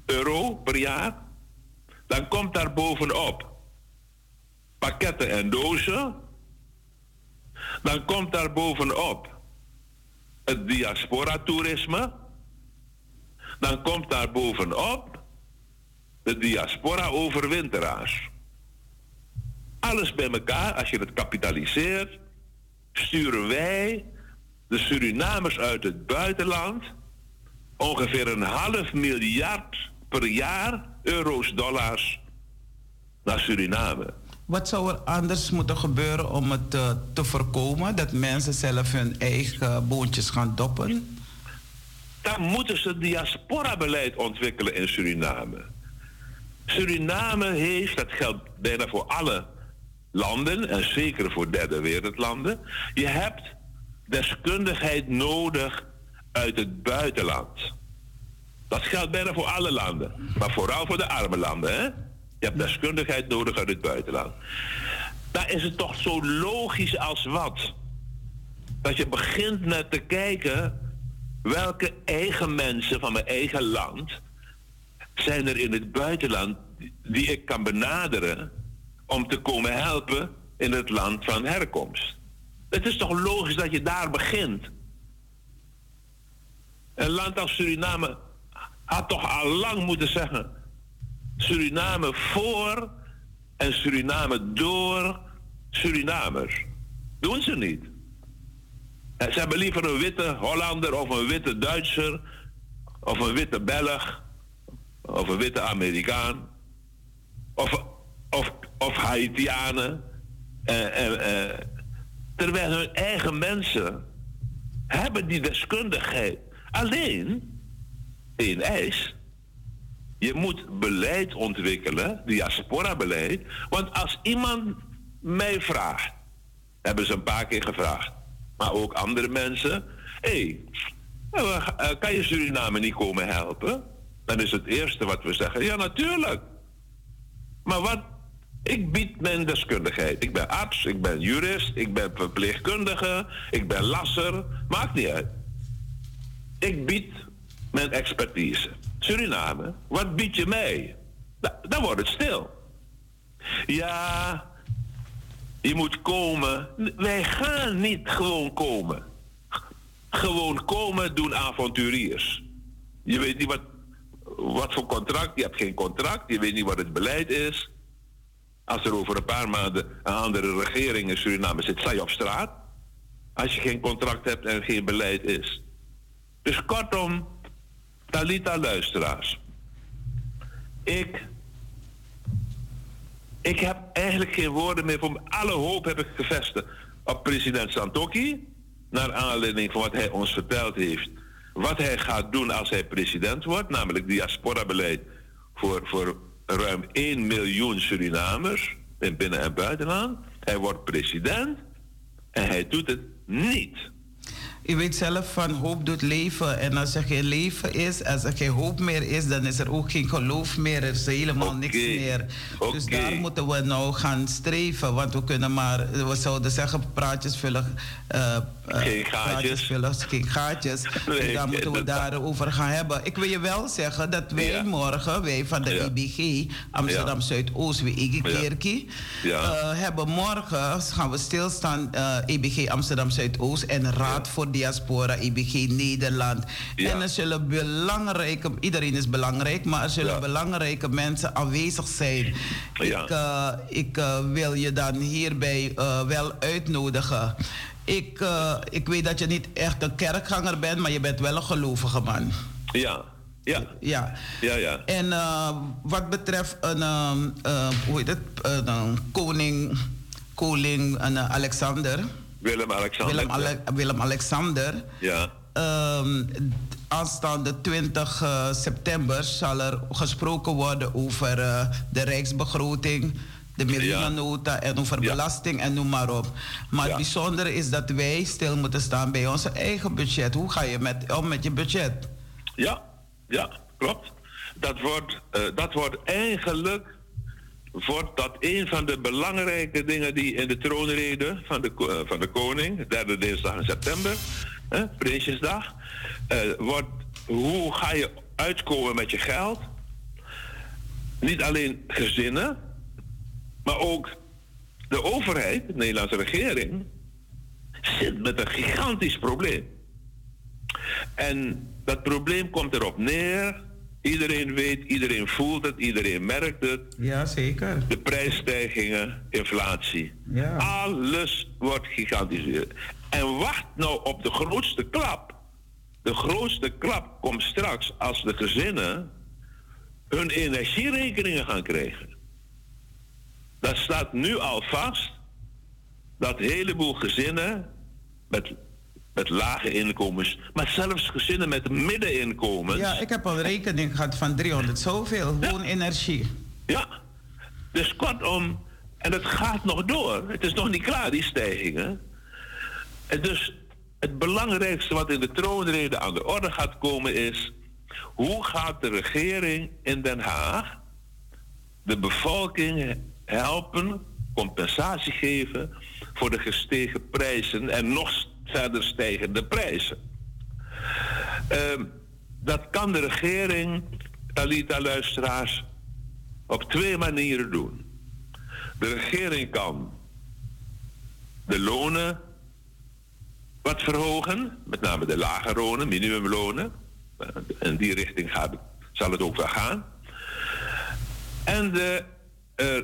euro per jaar. Dan komt daar bovenop pakketten en dozen. Dan komt daar bovenop het diaspora-toerisme. Dan komt daar bovenop de diaspora-overwinteraars. Alles bij elkaar, als je het kapitaliseert, sturen wij de Surinamers uit het buitenland ongeveer een half miljard per jaar euro's, dollars naar Suriname. Wat zou er anders moeten gebeuren om het te, eh, te voorkomen dat mensen zelf hun eigen boontjes gaan doppen? Dan moeten ze diaspora-beleid ontwikkelen in Suriname. Suriname heeft, dat geldt bijna voor alle landen en zeker voor derde wereldlanden, je hebt deskundigheid nodig uit het buitenland. Dat geldt bijna voor alle landen, maar vooral voor de arme landen. Hè? Je hebt deskundigheid nodig uit het buitenland. Daar is het toch zo logisch als wat. Dat je begint met te kijken welke eigen mensen van mijn eigen land zijn er in het buitenland die ik kan benaderen om te komen helpen in het land van herkomst. Het is toch logisch dat je daar begint. Een land als Suriname had toch al lang moeten zeggen Suriname voor en Suriname door Surinamers. Doen ze niet. Ze hebben liever een witte Hollander of een witte Duitser of een witte Belg of een witte Amerikaan of, of, of Haitianen. Eh, eh, eh, terwijl hun eigen mensen hebben die deskundigheid. Alleen, één eis, je moet beleid ontwikkelen, diaspora-beleid. Want als iemand mij vraagt, hebben ze een paar keer gevraagd, maar ook andere mensen: hé, hey, eh, kan je Suriname niet komen helpen? Dan is het eerste wat we zeggen: ja, natuurlijk. Maar wat? Ik bied mijn deskundigheid. Ik ben arts, ik ben jurist, ik ben verpleegkundige, ik ben lasser. Maakt niet uit. Ik bied mijn expertise. Suriname, wat bied je mij? dan wordt het stil. Ja, je moet komen. Wij gaan niet gewoon komen. Gewoon komen doen avonturiers. Je weet niet wat, wat voor contract, je hebt geen contract, je weet niet wat het beleid is. Als er over een paar maanden een andere regering in Suriname zit, sta je op straat. Als je geen contract hebt en geen beleid is. Dus kortom, Talita luisteraars. Ik, ik heb eigenlijk geen woorden meer voor Alle hoop heb ik gevestigd op president Santoki. Naar aanleiding van wat hij ons verteld heeft. Wat hij gaat doen als hij president wordt. Namelijk diaspora-beleid voor, voor ruim 1 miljoen Surinamers. In binnen- en buitenland. Hij wordt president. En hij doet het niet. Je weet zelf van hoop doet leven. En als er geen leven is, als er geen hoop meer is, dan is er ook geen geloof meer. Er is helemaal niks meer. Dus daar moeten we nou gaan streven. Want we kunnen maar, we zouden zeggen, praatjes vullen. Uh, geen gaatjes. Vullen, geen gaatjes. dus daar moeten we daarover gaan hebben. Ik wil je wel zeggen dat wij morgen, wij van de EBG Amsterdam Zuidoost, ja. uh, hebben morgen, gaan we stilstaan, uh, EBG Amsterdam Zuidoost en Raad voor diaspora, IBG Nederland. En er zullen belangrijke, iedereen is belangrijk, maar er zullen belangrijke mensen aanwezig zijn. Ik, uh, ik wil je dan hierbij wel uitnodigen. Ik, ik weet dat je niet echt een kerkganger bent, maar je bent wel een gelovige man. Ja. Ja. Ja. ja, ja. En wat betreft een, hoe heet het, een koning, koning Alexander. Willem-Alexander. Willem, Willem-Alexander. Ja. Um, aanstaande 20 uh, september zal er gesproken worden over de rijksbegroting, de miljoenennota en over belasting en noem maar op. Maar het bijzondere is dat wij stil moeten staan bij onze eigen budget. Hoe ga je met, om met je budget? Ja, ja, klopt. Dat wordt, uh, dat wordt eigenlijk wordt dat een van de belangrijke dingen die in de troonrede van de, uh, van de koning, derde dinsdag in september, hè, Prinsjesdag, uh, wordt hoe ga je uitkomen met je geld? Niet alleen gezinnen, maar ook de overheid, de Nederlandse regering, zit met een gigantisch probleem. En dat probleem komt erop neer. Iedereen weet, iedereen voelt het, iedereen merkt het. Ja, zeker. De prijsstijgingen, inflatie. Ja. Alles wordt gigantisch. En wacht nou op de grootste klap. De grootste klap komt straks als de gezinnen hun energierekeningen gaan krijgen. Dat staat nu al vast dat een heleboel gezinnen met, met lage inkomens, maar zelfs gezinnen met middeninkomens. Ja, ik heb al rekening gehad van 300 zoveel, gewoon energie. Ja, dus kortom, en het gaat nog door. Het is nog niet klaar, die stijgingen. En dus het belangrijkste wat in de troonrede aan de orde gaat komen is... hoe gaat de regering in Den Haag de bevolking helpen, compensatie geven voor de gestegen prijzen en nog verder stijgende prijzen. Uh, dat kan de regering, Alita luisteraars, op twee manieren doen. De regering kan de lonen wat verhogen, met name de lage lonen, minimumlonen. In die richting gaat, zal het ook wel gaan. En de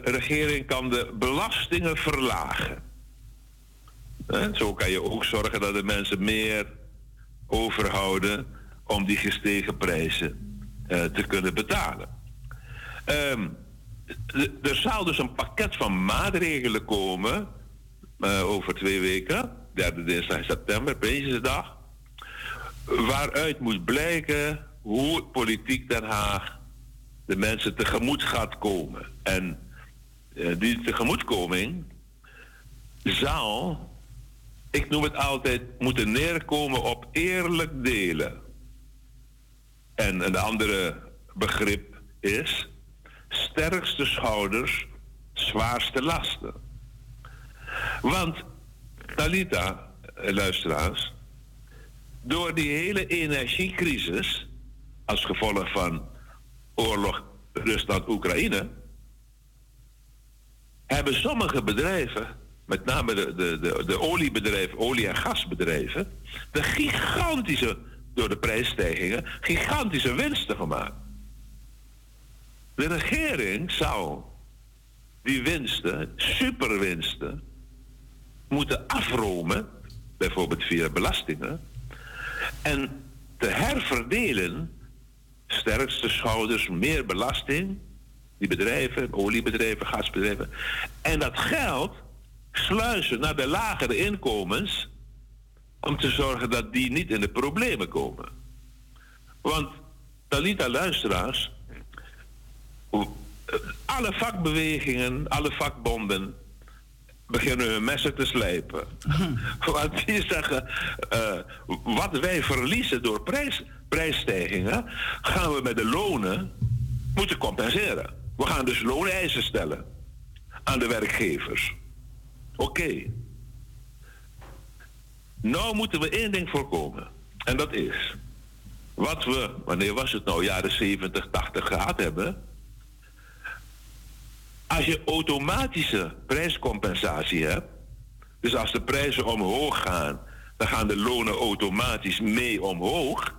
regering kan de belastingen verlagen. En zo kan je ook zorgen dat de mensen meer overhouden om die gestegen prijzen uh, te kunnen betalen. Um, er zal dus een pakket van maatregelen komen uh, over twee weken, derde dinsdag september, Prinsjesdag, waaruit moet blijken hoe politiek Den Haag de mensen tegemoet gaat komen. En die tegemoetkoming zou, ik noem het altijd, moeten neerkomen op eerlijk delen. En een andere begrip is sterkste schouders, zwaarste lasten. Want, Talita, eh, luisteraars, door die hele energiecrisis als gevolg van oorlog Rusland-Oekraïne, hebben sommige bedrijven, met name de, de, de, de oliebedrijven, olie- en gasbedrijven, de gigantische, door de prijsstijgingen, gigantische winsten gemaakt. De regering zou die winsten, superwinsten, moeten afromen, bijvoorbeeld via belastingen, en te herverdelen, sterkste schouders, meer belasting, die bedrijven, oliebedrijven, gasbedrijven, en dat geld sluizen naar de lagere inkomens om te zorgen dat die niet in de problemen komen. Want, Talita luisteraars, alle vakbewegingen, alle vakbonden beginnen hun messen te slijpen. Want die zeggen, uh, wat wij verliezen door prijs, prijsstijgingen, gaan we met de lonen moeten compenseren. We gaan dus looneisen stellen aan de werkgevers. Oké. Nou moeten we één ding voorkomen. En dat is, wat we, wanneer was het nou, jaren 70, 80 gehad hebben, als je automatische prijscompensatie hebt, dus als de prijzen omhoog gaan, dan gaan de lonen automatisch mee omhoog.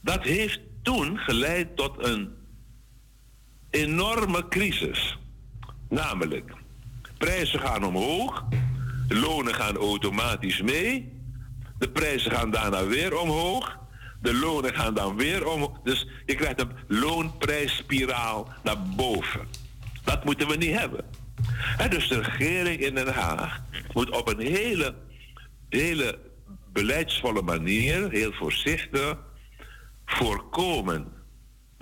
Dat heeft toen geleid tot een enorme crisis. Namelijk, prijzen gaan omhoog, lonen gaan automatisch mee, de prijzen gaan daarna weer omhoog, de lonen gaan dan weer omhoog. Dus je krijgt een loonprijsspiraal naar boven. Dat moeten we niet hebben. En dus de regering in Den Haag moet op een hele, hele beleidsvolle manier, heel voorzichtig, voorkomen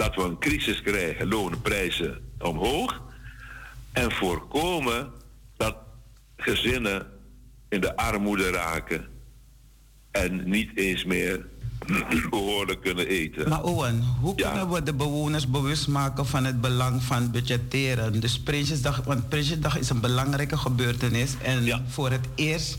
dat we een crisis krijgen, loonprijzen omhoog. En voorkomen dat gezinnen in de armoede raken en niet eens meer behoorlijk kunnen eten. Maar Owen, hoe kunnen we de bewoners bewust maken van het belang van budgetteren? Dus Prinsjesdag, want Prinsjesdag is een belangrijke gebeurtenis en voor het eerst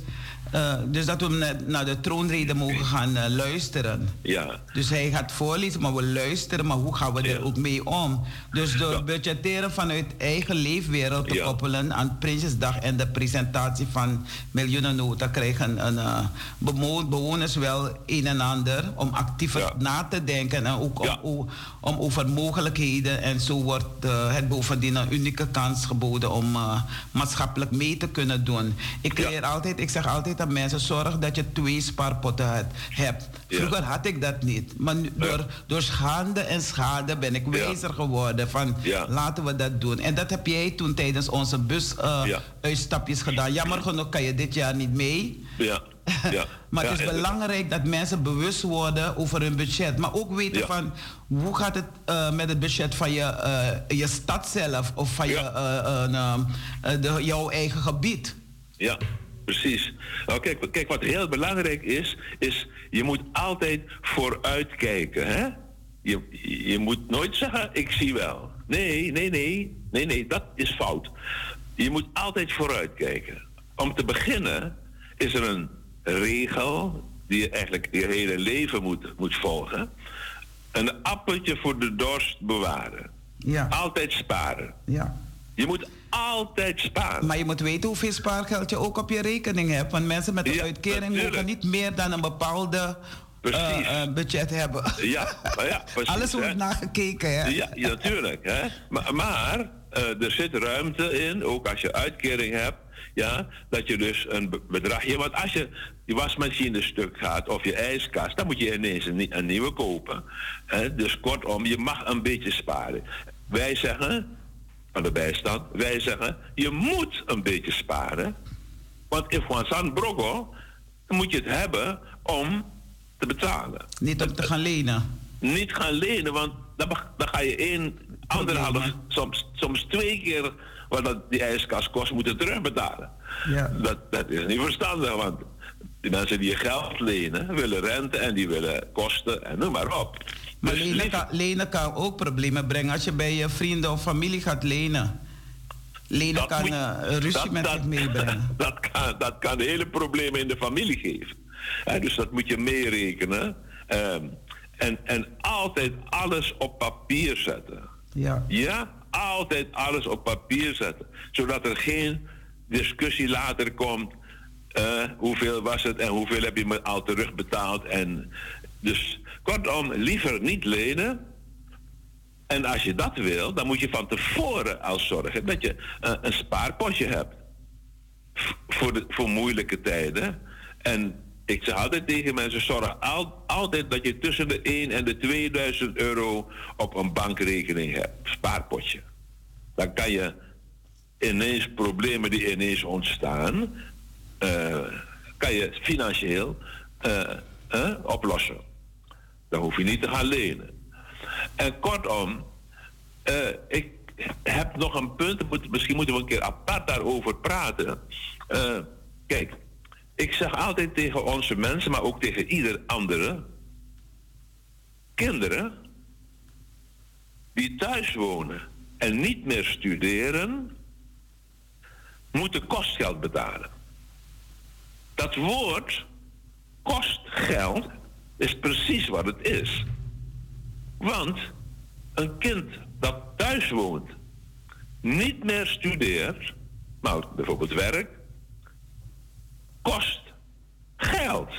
uh, dus dat we naar de troonrede mogen gaan uh, luisteren. Ja. Dus hij gaat voorlezen, maar we luisteren, maar hoe gaan we er ook mee om? Dus door ja. budgetteren vanuit eigen leefwereld te koppelen aan Prinsjesdag en de presentatie van miljoenen nota krijgen een, uh, bewoners wel een en ander om actiever na te denken en ook om, om, over mogelijkheden. En zo wordt het bovendien een unieke kans geboden om maatschappelijk mee te kunnen doen. Ik leer altijd, ik zeg altijd mensen zorg dat je twee spaarpotten hebt. Vroeger had ik dat niet. Maar door, door schade en schade ben ik wijzer geworden van laten we dat doen. En dat heb jij toen tijdens onze bus uh, uitstapjes gedaan. Jammer genoeg kan je dit jaar niet mee. Ja. Ja. maar het is belangrijk dat mensen bewust worden over hun budget. Maar ook weten van hoe gaat het uh, met het budget van je, uh, je stad zelf of van je, de, jouw eigen gebied. Ja, Precies. Nou, kijk, kijk, wat heel belangrijk is, is je moet altijd vooruitkijken. Hè? Je, je moet nooit zeggen, ik zie wel. Nee, nee, nee, nee, nee, dat is fout. Je moet altijd vooruitkijken. Om te beginnen is er een regel die je eigenlijk je hele leven moet, moet volgen. Een appeltje voor de dorst bewaren. Ja. Altijd sparen. Ja. Je moet altijd sparen. Maar je moet weten hoeveel spaargeld je ook op je rekening hebt. Want mensen met een uitkering mogen niet meer dan een bepaalde uh, budget hebben. Ja, ja precies, Alles wordt nagekeken, hè? Ja, ja natuurlijk. Hè? Maar, maar uh, er zit ruimte in, ook als je uitkering hebt, ja, dat je dus een bedragje... Want als je je wasmachine stuk gaat of je ijskast, dan moet je ineens een, een nieuwe kopen. Hè? Dus kortom, je mag een beetje sparen. Wij zeggen, van de bijstand. Wij zeggen, je moet een beetje sparen. Want one san brogo, moet je het hebben om te betalen. Niet om te gaan lenen. Niet gaan lenen, want dan, dan ga je één, anderhalf, soms, soms twee keer wat dat die ijskast kost, moeten terugbetalen. Ja. Dat, dat is niet verstandig, want die mensen die je geld lenen, willen rente en die willen kosten en noem maar op. Maar dus lenen, kan, lenen kan ook problemen brengen als je bij je vrienden of familie gaat lenen. Lenen kan moet, uh, ruzie dat, met zich meebrengen. Dat kan, dat kan hele problemen in de familie geven. dus dat moet je meerekenen. Um, en, en altijd alles op papier zetten. Ja. Ja, altijd alles op papier zetten. Zodat er geen discussie later komt. Uh, hoeveel was het en hoeveel heb je me al terugbetaald? En dus Kortom, liever niet lenen. En als je dat wil, dan moet je van tevoren al zorgen dat je uh, een spaarpotje hebt. voor, de, voor moeilijke tijden. En ik zeg altijd tegen mensen, zorg al, altijd dat je tussen de 1 en de 2000 euro op een bankrekening hebt. Spaarpotje. Dan kan je ineens problemen die ineens ontstaan, uh, kan je financieel uh, oplossen. Dan hoef je niet te gaan lenen. En kortom, uh, ik heb nog een punt, misschien moeten we een keer apart daarover praten. Uh, kijk, ik zeg altijd tegen onze mensen, maar ook tegen ieder andere, kinderen die thuis wonen en niet meer studeren, moeten kostgeld betalen. Dat woord kostgeld is precies wat het is. Want een kind dat thuis woont, niet meer studeert, maar bijvoorbeeld werkt, kost geld.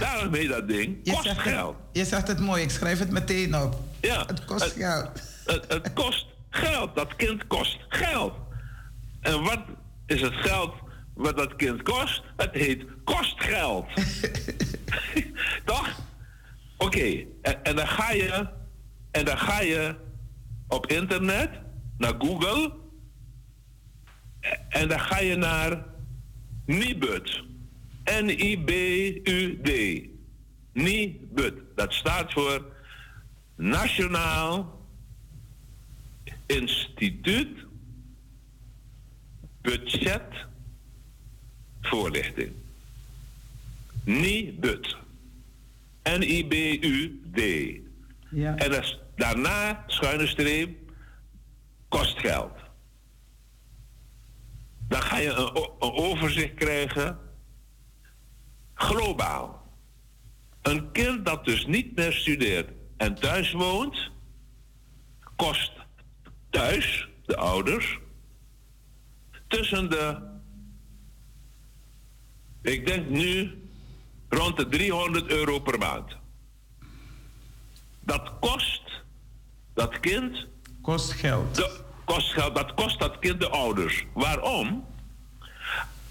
Daarom heet dat ding kost geld. je zegt het mooi, ik schrijf het meteen op. Ja. Het kost geld. Het, het kost geld. Dat kind kost geld. En wat is het geld wat dat kind kost? Het heet kostgeld. Toch? Oké, en, en, dan ga je en dan ga je op internet naar Google en dan ga je naar Nibud. N-I-B-U-D. Nibud. Dat staat voor Nationaal Instituut budgetvoorlichting. NIBUD. N-I-B-U-D. Ja. En dat daarna, schuine streep, kost geld. Dan ga je een, een overzicht krijgen, globaal. Een kind dat dus niet meer studeert en thuis woont, kost thuis, de ouders, tussen de, ik denk nu, rond de 300 euro per maand. Dat kost dat kind. Kost geld. De, kost geld, dat kost dat kind de ouders. Waarom?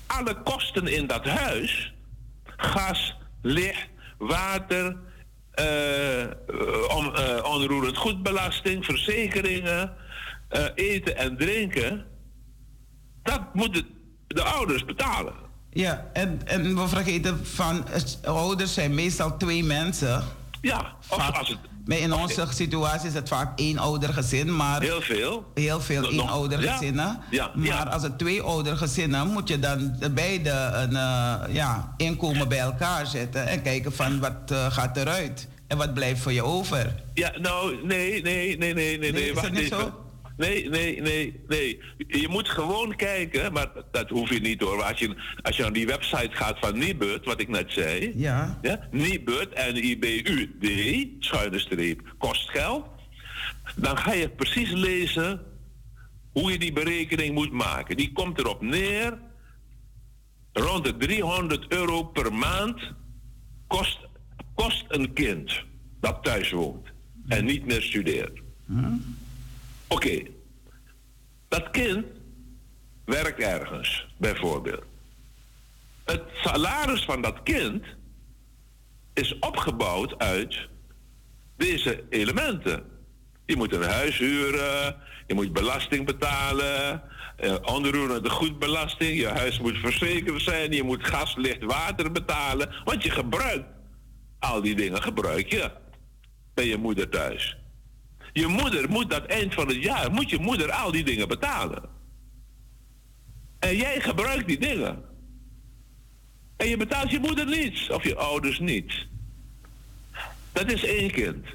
Alle kosten in dat huis, gas, licht, water, uh, on, uh, onroerend goedbelasting, verzekeringen, uh, eten en drinken, dat moeten de ouders betalen. Ja, en, en we vergeten van, ouders zijn meestal twee mensen. Ja, of als het... Maar in onze situatie is het vaak één oudergezin, maar... Heel veel. Heel veel één oudergezinnen. Ja, ja, maar als het twee oudergezinnen, moet je dan beide een uh, ja, inkomen bij elkaar zetten en kijken van wat uh, gaat eruit en wat blijft voor je over. Ja, nou, nee, nee, nee, nee, nee. nee, nee is dat niet zo? Nee, nee, nee, nee. Je moet gewoon kijken, maar dat hoef je niet hoor. Als je, als je naar die website gaat van Nibud, wat ik net zei. Ja. ja Nibud, N-I-B-U-D, schuine streep, kost geld. Dan ga je precies lezen hoe je die berekening moet maken. Die komt erop neer, rond de 300 euro per maand kost, kost een kind dat thuis woont en niet meer studeert. Hm? Oké, dat kind werkt ergens, bijvoorbeeld. Het salaris van dat kind is opgebouwd uit deze elementen. Je moet een huis huren, je moet belasting betalen, eh, onroerende goedbelasting, je huis moet verzekerd zijn, je moet gas, licht, water betalen, want je gebruikt al die dingen, gebruik je bij je moeder thuis. Je moeder moet dat eind van het jaar, moet je moeder al die dingen betalen. En jij gebruikt die dingen. En je betaalt je moeder niets, of je ouders niets. Dat is één kind.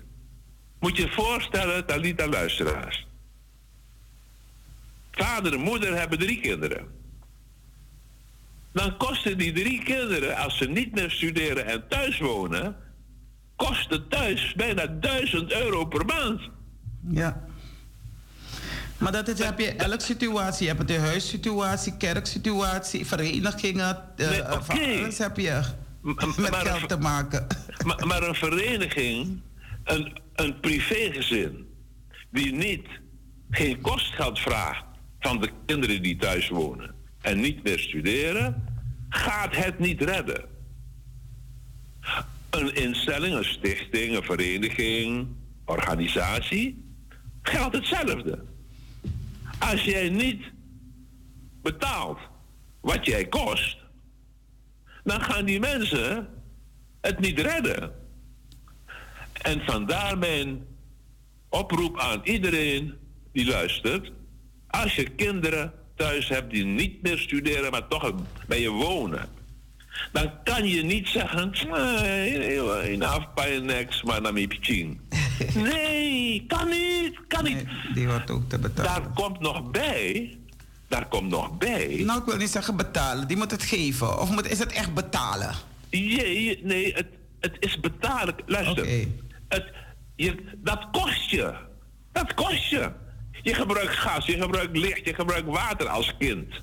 Moet je voorstellen, Talita luisteraars. Vader en moeder hebben drie kinderen. Dan kosten die drie kinderen, als ze niet meer studeren en thuis wonen, kosten thuis bijna duizend euro per maand. Ja. Maar dat is, heb je elke situatie. Je hebt de huissituatie, kerksituatie, verenigingen. Uh, nee, okay. alles heb je met geld te maken. Maar, maar, een vereniging, een, een privégezin, die niet, geen kostgeld vraagt van de kinderen die thuis wonen en niet meer studeren, gaat het niet redden. Een instelling, een stichting, een vereniging, organisatie, geldt hetzelfde. Als jij niet betaalt wat jij kost, dan gaan die mensen het niet redden. En vandaar mijn oproep aan iedereen die luistert. Als je kinderen thuis hebt die niet meer studeren, maar toch bij je wonen. Dan kan je niet zeggen, in afpayenex, maar naar Nee, kan niet, kan niet. die wordt ook te betalen. Daar komt nog bij, daar komt nog bij. Nou, ik wil niet zeggen betalen, die moet het geven. Of moet, is het echt betalen? Jee, nee, het, het is betalen. Luister, het, je, dat kost je. Dat kost je. Je gebruikt gas, je gebruikt licht, je gebruikt water als kind.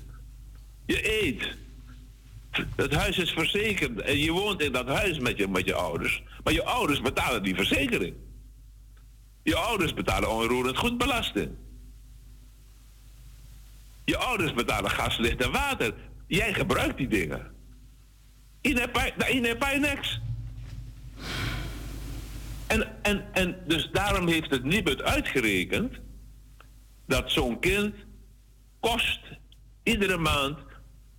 Je eet. Het huis is verzekerd en je woont in dat huis met je, met je ouders. Maar je ouders betalen die verzekering. Je ouders betalen onroerend goedbelasting. Je ouders betalen gas, licht en water. Jij gebruikt die dingen. In heb niks. En, en, en dus daarom heeft het Nibud uitgerekend dat zo'n kind kost iedere maand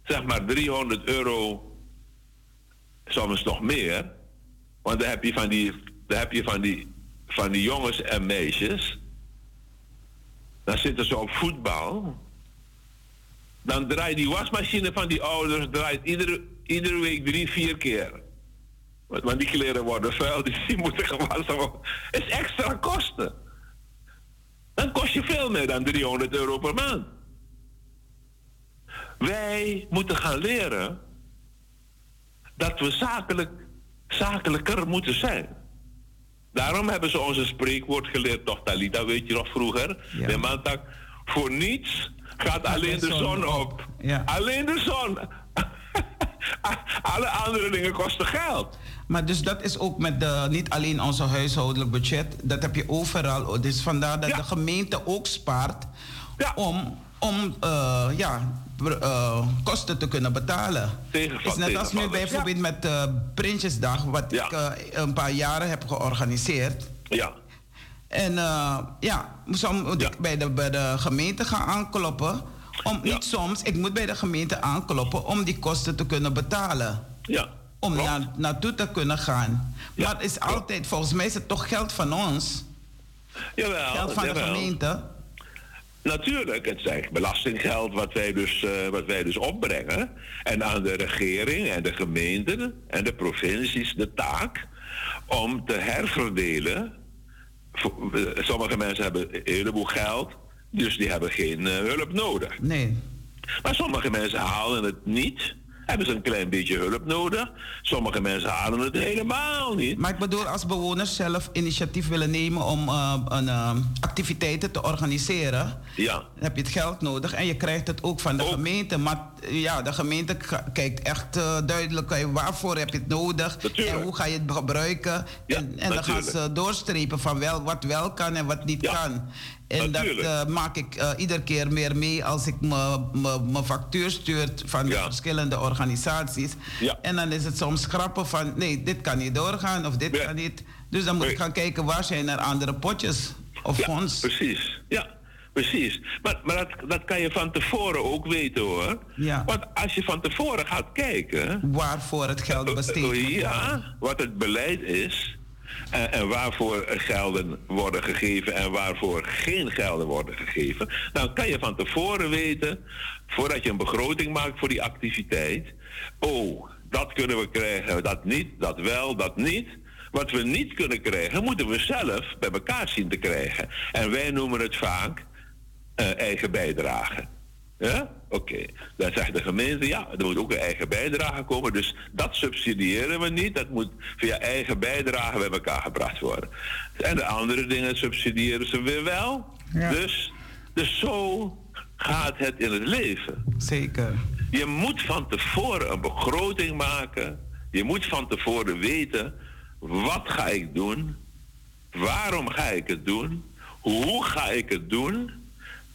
zeg maar 300 euro, soms nog meer. Want dan heb je van die, dan heb je van die, van die jongens en meisjes. Dan zitten ze op voetbal. Dan draait die wasmachine van die ouders draait iedere, iedere week drie, vier keer. Want die kleren worden vuil, dus die moeten gewassen worden. is extra kosten. Dan kost je veel meer dan 300 euro per maand. Wij moeten gaan leren dat we zakelijk, zakelijker moeten zijn. Daarom hebben ze ons een spreekwoord geleerd, toch Talita, weet je nog vroeger? Ja. De man voor niets gaat alleen de zon op. Ja. Alleen de zon. Alle andere dingen kosten geld. Maar dus dat is ook met de, niet alleen onze huishoudelijk budget, dat heb je overal. Dus vandaar dat de gemeente ook spaart om, om uh, ja, uh, kosten te kunnen betalen. Het is net als nu bijvoorbeeld met uh, Prinsjesdag, wat ik uh, een paar jaren heb georganiseerd. Ja. En ja, soms moet ik bij de, bij de gemeente gaan aankloppen. Om, Niet soms, ik moet bij de gemeente aankloppen om die kosten te kunnen betalen. Ja. Om naar, naartoe te kunnen gaan. Maar het is altijd, volgens mij is het toch geld van ons. Jawel, geld van de gemeente. Natuurlijk, het is belastinggeld wat wij, dus, uh, wat wij dus opbrengen. En aan de regering en de gemeenten en de provincies de taak om te herverdelen. Eh, sommige mensen hebben een heleboel geld, dus die hebben geen uh, hulp nodig. Nee. Maar sommige mensen halen het niet hebben ze een klein beetje hulp nodig. Sommige mensen halen het helemaal niet. Maar ik bedoel, als bewoners zelf initiatief willen nemen om uh, een, uh, activiteiten te organiseren, ja. dan heb je het geld nodig en je krijgt het ook van de gemeente. Maar ja, de gemeente kijkt echt uh, duidelijk waarvoor heb je het nodig en hoe ga je het gebruiken. Ja, en, en dan gaan ze doorstrepen van wel, wat wel kan en wat niet kan. En dat uh, maak ik uh, iedere keer meer mee als ik mijn factuur stuur van de verschillende organisaties. Ja. En dan is het soms grappig van nee, dit kan niet doorgaan of dit kan niet. Dus dan moet ik gaan kijken waar zijn er andere potjes of ja, fonds. Precies, ja. Precies. Maar, maar dat, dat kan je van tevoren ook weten hoor. Ja. Want als je van tevoren gaat kijken. Waarvoor het geld besteed wordt. Ja, wat het beleid is en, en, waarvoor gelden worden gegeven en waarvoor geen gelden worden gegeven, dan kan je van tevoren weten, voordat je een begroting maakt voor die activiteit, oh, dat kunnen we krijgen, dat niet, dat wel, dat niet. Wat we niet kunnen krijgen, moeten we zelf bij elkaar zien te krijgen. En wij noemen het vaak uh, eigen bijdrage. Ja? Oké. Dan zegt de gemeente, ja, er moet ook een eigen bijdrage komen. Dus dat subsidiëren we niet. Dat moet via eigen bijdrage bij elkaar gebracht worden. En de andere dingen subsidiëren ze weer wel. Dus, dus zo gaat het in het leven. Zeker. Je moet van tevoren een begroting maken. Je moet van tevoren weten, wat ga ik doen? Waarom ga ik het doen? Hoe ga ik het doen?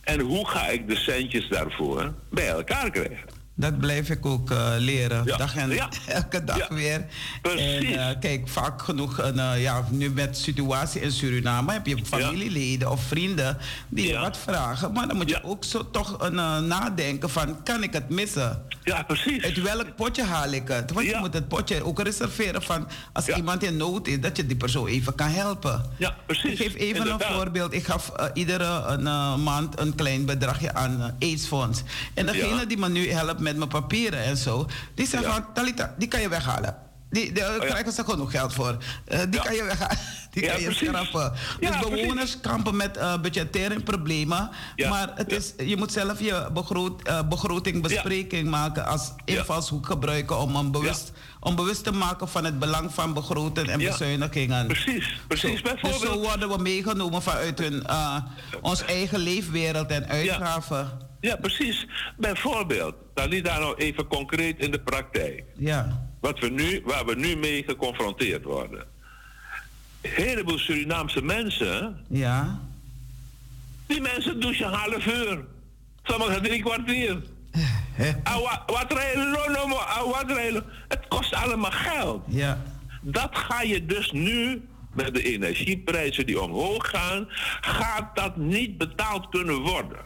En hoe ga ik de centjes daarvoor bij elkaar krijgen? Dat blijf ik ook uh, leren, ja. dag en ja. elke dag ja. weer. Precies. En, uh, kijk, vaak genoeg, uh, ja, nu met de situatie in Suriname heb je familieleden of vrienden die je wat vragen. Maar dan moet je ook zo toch nadenken van, kan ik het missen? Ja, precies. Uit welk potje haal ik het? Want je moet het potje ook reserveren van, als iemand in nood is, dat je die persoon even kan helpen. Ja, precies. Ik geef even Inderdaad. een voorbeeld. Ik gaf iedere een, maand een klein bedragje aan AIDS-fonds. En degene die me nu helpt met mijn papieren en zo. Die zeggen van, Talita, die kan je weghalen. Die, daar oh, ja. krijgen ze genoeg geld voor. Uh, die ja. kan je weghalen. Die ja, kan je schrappen. Dus bewoners precies. kampen met uh, budgettaire problemen. Maar het is, je moet zelf je begroot, uh, begroting bespreking maken als invalshoek gebruiken om een bewust, om bewust te maken van het belang van begroten en bezuinigingen. Precies, precies. Zo, dus zo worden we meegenomen vanuit hun, ons eigen leefwereld en uitgaven. Ja, precies. Bijvoorbeeld, dan niet daar nou even concreet in de praktijk. Ja. Wat we nu, waar we nu mee geconfronteerd worden. Een heleboel Surinaamse mensen. Ja. Die mensen douchen half uur. Sommigen drie kwartier. wat rijden? Het kost allemaal geld. Ja. Dat ga je dus nu met de energieprijzen die omhoog gaan, gaat dat niet betaald kunnen worden.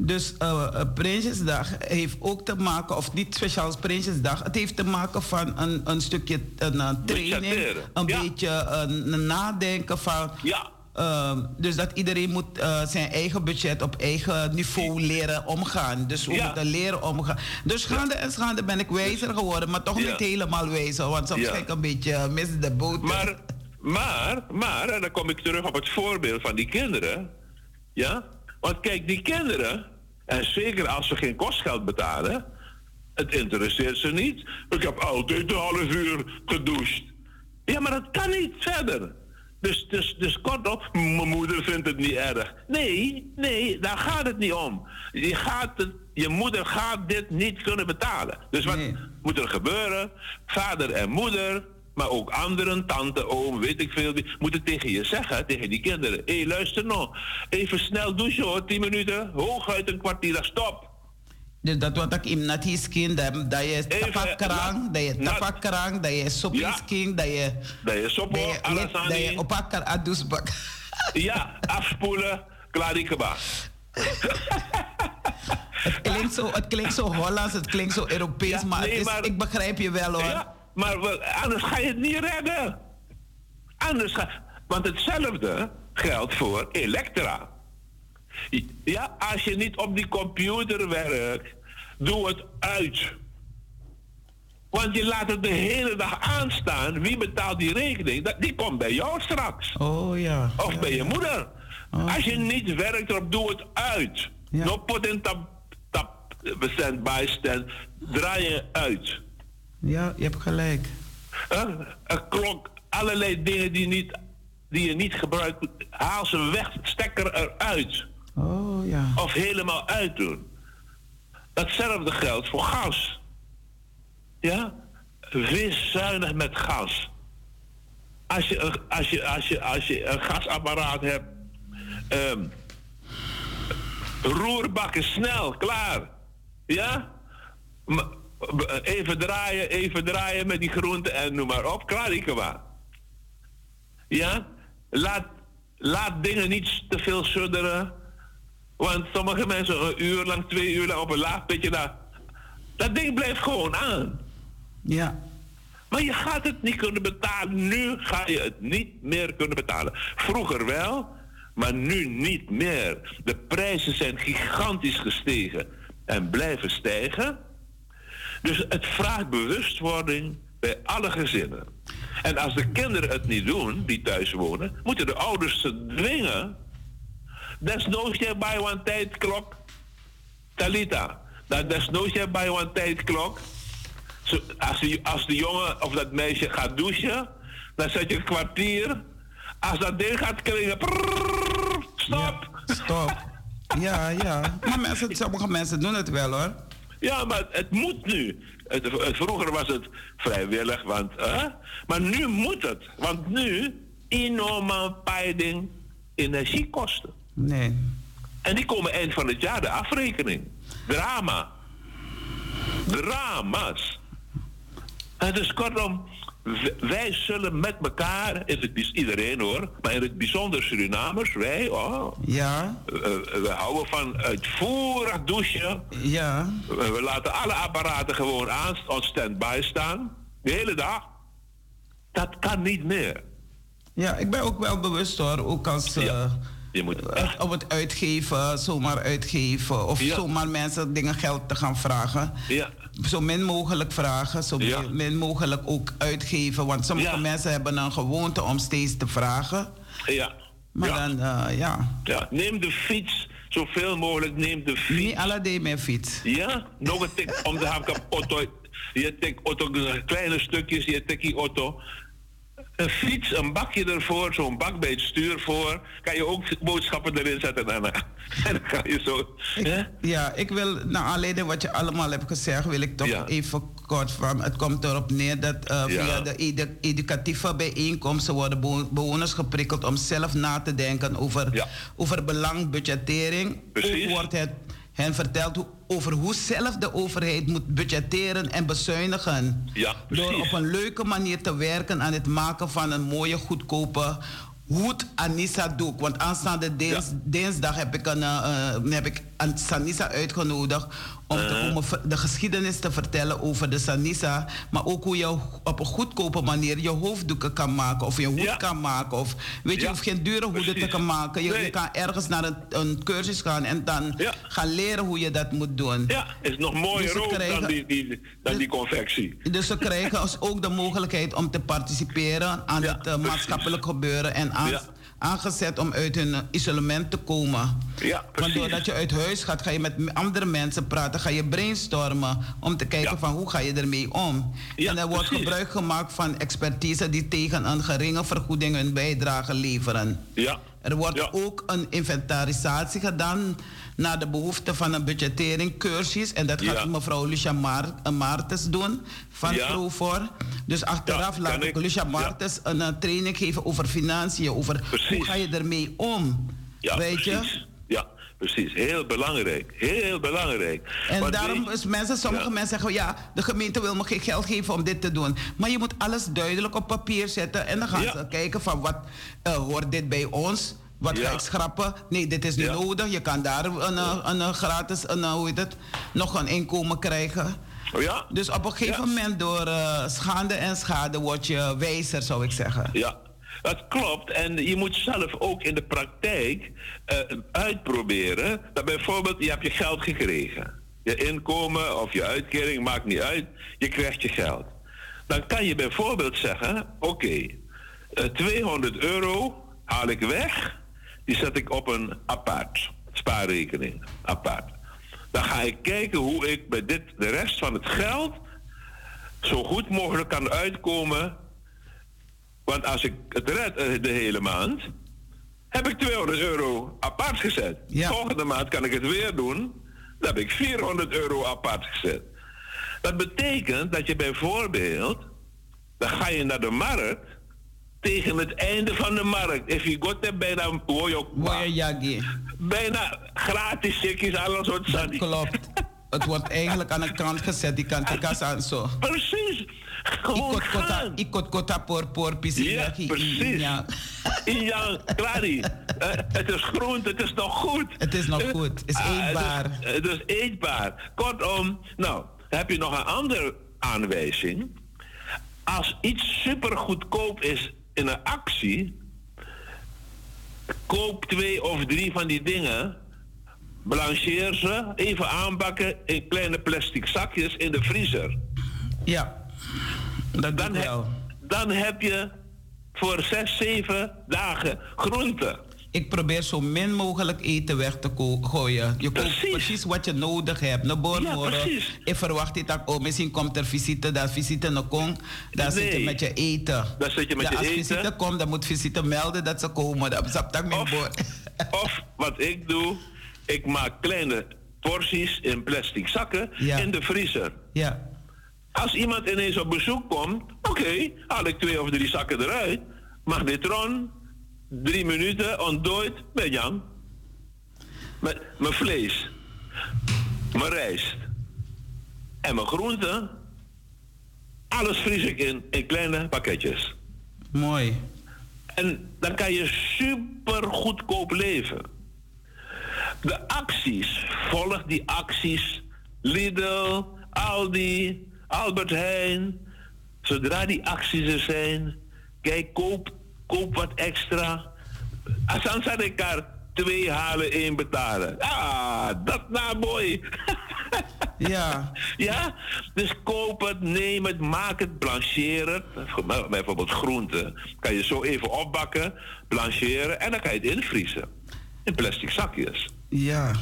Dus uh, Prinsjesdag heeft ook te maken, of niet speciaal Prinsjesdag, het heeft te maken van een, een stukje een, training, een ja. beetje een, een, nadenken van. Ja. Dus dat iedereen moet uh, zijn eigen budget op eigen niveau leren omgaan. Dus we moeten leren omgaan. Dus gaande en gaande ben ik wijzer geworden, maar toch niet helemaal wijzer. Want soms ga ik een beetje mis de boot. Maar, maar, maar, en dan kom ik terug op het voorbeeld van die kinderen. Ja? Want kijk, die kinderen, en zeker als ze geen kostgeld betalen, het interesseert ze niet. Ik heb altijd een half uur gedoucht. Ja, maar dat kan niet verder. Dus, dus, dus kortom, mijn moeder vindt het niet erg. Nee, nee, daar gaat het niet om. Je, gaat het, je moeder gaat dit niet kunnen betalen. Dus wat moet er gebeuren? Vader en moeder, maar ook anderen, tante, oom, weet ik veel, die moeten tegen je zeggen, tegen die kinderen. Hé, hey, luister nou, even snel douchen hoor, 10 minuten, hooguit een kwartier, stop. Dus dat wat ik in nat skin, dat, dat je tapakrang, dat je tapakrang, dat je sopisking, dat je... Dat je sopo, aan Dat je opakker adusbak. Ja, afspoelen, klarikeba. het, klinkt zo, het klinkt zo Hollands, het klinkt zo Europees, maar, nee, maar, ik begrijp je wel hoor. Ja, maar anders ga je het niet redden. Anders ga... Want hetzelfde geldt voor Elektra. Ja, als je niet op die computer werkt, doe het uit. Want je laat het de hele dag aanstaan. Wie betaalt die rekening? Die komt bij jou straks. Oh ja. Of bij je moeder. Oh. Als je niet werkt erop, doe het uit. Ja. No in tap, tap, stand by stand. Draai je uit. Ja, je hebt gelijk. een klok, allerlei dingen die, niet, die je niet gebruikt, haal ze weg, stekker eruit. Oh ja. Of helemaal uitdoen. Datzelfde geldt voor gas. Ja? Wees zuinig met gas. Als je, als je, als je, als je een gasapparaat hebt, um, roerbakken snel, klaar. Ja? Even draaien, even draaien met die groenten en noem maar op, klaar, ikema. Ja? Laat, laat dingen niet te veel sudderen. Want sommige mensen een uur lang, twee uur lang op een laag pitje daar. Dat ding blijft gewoon aan. Ja. Maar je gaat het niet kunnen betalen. Nu ga je het niet meer kunnen betalen. Vroeger wel, maar nu niet meer. De prijzen zijn gigantisch gestegen en blijven stijgen. Dus het vraagt bewustwording bij alle gezinnen. En als de kinderen het niet doen, die thuis wonen, moeten de ouders ze dwingen Desnoods jij bij een tijdklok. Talita. Dat desnoods jij bij een tijdklok. Als, die, als de jongen of dat meisje gaat douchen, dan zet je een kwartier. Als dat ding gaat klinken, stop. Ja, stop. ja, ja. Maar mensen, sommige mensen doen het wel hoor. Ja, maar het moet nu. Het, vroeger was het vrijwillig, want, uh, maar nu moet het. Want nu, enorme peiding energiekosten. Nee. En die komen eind van het jaar, de afrekening. Drama. Drama's. En dus kortom, wij zullen met elkaar, in het, iedereen hoor, maar in het bijzonder Surinamers, wij, oh, ja. we houden van uitvoerig douchen. Ja. We, laten alle apparaten gewoon aan, on stand-by staan, de hele dag. Dat kan niet meer. Ja, ik ben ook wel bewust hoor, ook als... Uh, je moet Op het uitgeven, zomaar uitgeven. Of zomaar mensen dingen geld te gaan vragen. Ja. Zo min mogelijk vragen, zo min mogelijk ook uitgeven. Want sommige mensen hebben een gewoonte om steeds te vragen. Ja. Maar dan, uh, ja. ja. Neem de fiets, zoveel mogelijk neem de fiets. Niet alle day meer fiets. Ja, nog een tik om de hamkap auto. Je tik auto, kleine stukjes, je tik die auto een fiets, een bakje ervoor, zo'n bak bij het stuur voor. Kan je ook boodschappen erin zetten en, en dan ga je zo. ja, ik wil, naar aanleiding wat je allemaal hebt gezegd, wil ik toch even kort van. Het komt erop neer dat uh, via de educatieve bijeenkomsten worden bewoners geprikkeld om zelf na te denken over, over belangbudgettering. Precies. Ook wordt het hen verteld over hoe zelf de overheid moet budgetteren en bezuinigen. Ja, door op een leuke manier te werken aan het maken van een mooie, goedkope hoed Anissa doek. Want aanstaande dinsdag heb ik, een, uh, heb ik Sanissa uitgenodigd Om te komen de geschiedenis te vertellen over de Sanisa. Maar ook hoe je op een goedkope manier je hoofddoeken kan maken. Of je hoed Ja. kan maken. Of weet je, Ja, je hoeft geen dure hoeden te kan maken. Je, kan ergens naar een, een cursus gaan en dan Ja. gaan leren hoe je dat moet doen. Ja, is nog mooier Dus krijgen- dan, die, die, dan die confectie. Dus ze krijgen ook de mogelijkheid om te participeren aan het eh, maatschappelijk gebeuren en aan. Aangezet om uit hun isolement te komen. Ja, Want precies. doordat je uit huis gaat, ga je met andere mensen praten, ga je brainstormen om te kijken Ja. van hoe ga je ermee om. Ja, en er wordt precies. gebruik gemaakt van expertise die tegen een geringe vergoeding hun bijdrage leveren. Ja. Er wordt Ja. ook een inventarisatie gedaan naar de behoefte van een budgettering cursus. En dat gaat Ja. mevrouw Lucia Maar eh, Martens doen van Ja. Profor. Dus achteraf Ja, laat ik ik. Lucia. Martens een eh, training geven over financiën. Over Precies. hoe ga je ermee om. Ja, Weet je? precies. Ja, precies. Heel belangrijk. Heel belangrijk. En Want daarom weet- is mensen, sommige Ja. mensen zeggen, ja, de gemeente wil me geen geld geven om dit te doen. Maar je moet alles duidelijk op papier zetten en dan gaan Ja. ze kijken van wat eh, hoort dit bij ons? Wat ga ik schrappen? Nee, dit is niet nodig. Je kan daar een, eh, een, gratis, een, eh, hoe heet het, nog een inkomen krijgen. Oh ja? Dus op een gegeven moment door eh, schade en schade word je wijzer, zou ik zeggen. Ja, dat klopt. En je moet zelf ook in de praktijk eh, uitproberen. Dat bijvoorbeeld, je hebt je geld gekregen. Je inkomen of je uitkering, maakt niet uit. Je krijgt je geld. Dan kan je bijvoorbeeld zeggen, oké, eh, 200 euro haal ik weg. Die zet ik op een apart spaarrekening. Apart. Dan ga ik kijken hoe ik bij dit, de rest van het geld zo goed mogelijk kan uitkomen want als ik het red eh, de hele maand, heb ik 200 euro apart gezet. Ja. Volgende maand kan ik het weer doen, dan heb ik 400 euro apart gezet. Dat betekent dat je bijvoorbeeld, dan ga je naar de markt, tegen het einde van de markt, if you got there, bijna, bijna gratis checkies, alles wat zat. klopt. Het wordt eigenlijk aan de kant gezet, die kant die kassa en zo. Precies. Gewoon Ikot kota, gaan. ikot kota por por Ja, precies. Ja. Ja, Clary. Eh, het is groen, het is nog goed. Het is nog goed, het is Ah, eetbaar. Het is, het is eetbaar. Kortom, nou, heb je nog een andere aanwijzing. Als iets super goedkoop is in een actie, koop twee of drie van die dingen. Blancheer ze, even aanbakken in kleine plastic zakjes in de vriezer. Ja, dat Dan, ik he- wel. dan heb je voor zes, zeven dagen groente. Ik probeer zo min mogelijk eten weg te gooien. Je koopt Precies. precies wat je nodig hebt. No Ja, precies. Ik verwacht dit ook. Oh, misschien komt er visite, daar visite no kom. Daar zit je met je eten. Daar zit je met ja, je als eten. visite komt, dan moet visite melden dat ze komen. Dat zap mijn Of, of wat ik doe, ik maak kleine porties in plastic zakken Ja. in de vriezer. Ja, Als iemand ineens op bezoek komt, oké, haal ik twee of drie zakken eruit. Mag dit ron, drie minuten, ontdooid, ben Jan. Met mijn vlees, mijn rijst en mijn groenten. Alles vries ik in, in kleine pakketjes. mooi. En dan kan je super goedkoop leven. De acties, volg die acties. Lidl, Aldi, Albert Heijn. Zodra die acties er zijn, kijk, koop, koop wat extra. Ik er twee halen, één betalen. Ah, dat nou mooi. Ja, Ja, dus koop het, neem het, maak het, blancheer het. Bijvoorbeeld groenten kan je zo even opbakken, blancheren en dan kan je het invriezen. In plastic zakjes. ja.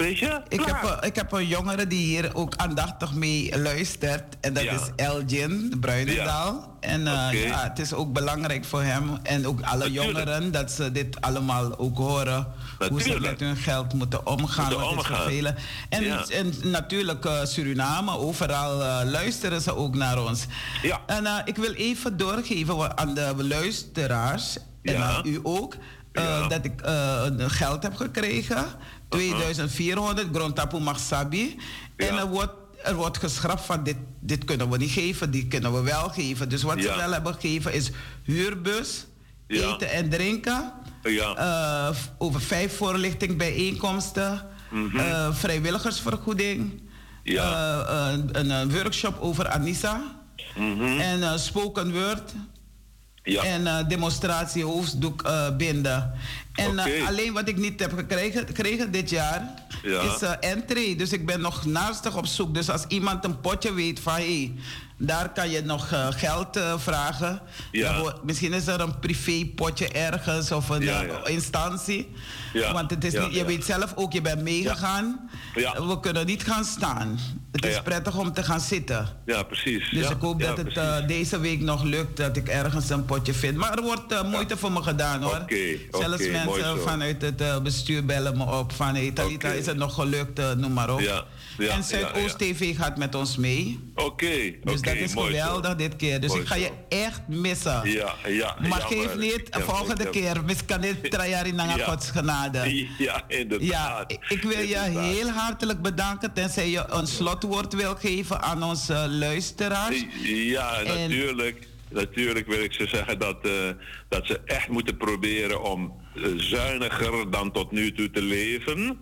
Weet je? Ik heb, een- ik heb een jongere die hier ook aandachtig mee luistert. En dat Ja. is Elgin Bruinendaal. En eh, ja, het is ook belangrijk voor hem en ook alle Natuurlijk. jongeren dat ze dit allemaal ook horen. Hoe ze met hun geld moeten omgaan. Moeten wat is omgaan. vervelend. En, Ja. en natuurlijk eh, Suriname, overal eh, luisteren ze ook naar ons. Ja. En ik wil even doorgeven aan de luisteraars en aan u ook. Ja. Dat ik geld heb gekregen. 2400 Grondtapu Magsabi. Ja. En er wordt, er wordt geschrapt van dit, dit kunnen we niet geven, dit kunnen we wel geven. Dus wat ze Ja. wel hebben gegeven is huurbus, Ja. eten en drinken. Ja. eh, over vijf voorlichting bijeenkomsten. Mhm. eh, vrijwilligersvergoeding. Ja. een, een, workshop over Anissa. Mhm. En spoken word. Ja. En demonstratie hoofddoek binden. En alleen wat ik niet heb gekregen, gekregen dit jaar ja. is entry. Dus ik ben nog naastig op zoek. Dus als iemand een potje weet van hé, hey, daar kan je nog uh, geld uh, vragen. Ja. misschien is er een privépotje ergens of een ja, ja. instantie. Ja. Want het is niet, je weet zelf ook, je bent meegegaan. We kunnen niet gaan staan. Het is prettig om te gaan zitten. Ja, precies. Dus ik hoop dat het uh, deze week nog lukt dat ik ergens een potje vind. Maar er wordt moeite voor me gedaan hoor. Okay, Zelfs mensen vanuit het bestuur bellen me op van hey, Talita, is het nog gelukt, noem maar op. Ja. En Zuidoost TV gaat met ons mee. Oké, okay, Dus okay, dat is geweldig dit keer. Dus mooi ik ga je echt missen. Ja, ja. Maar geef niet, ja, volgende keer. Misschien dit trajari naar ja. Gods genade. Ja, inderdaad. Ja, ik wil je heel hartelijk bedanken. Tenzij je een slotwoord wil geven aan onze luisteraars. Ja, en... natuurlijk. Natuurlijk wil ik ze zeggen dat, uh, dat ze echt moeten proberen om uh, zuiniger dan tot nu toe te leven.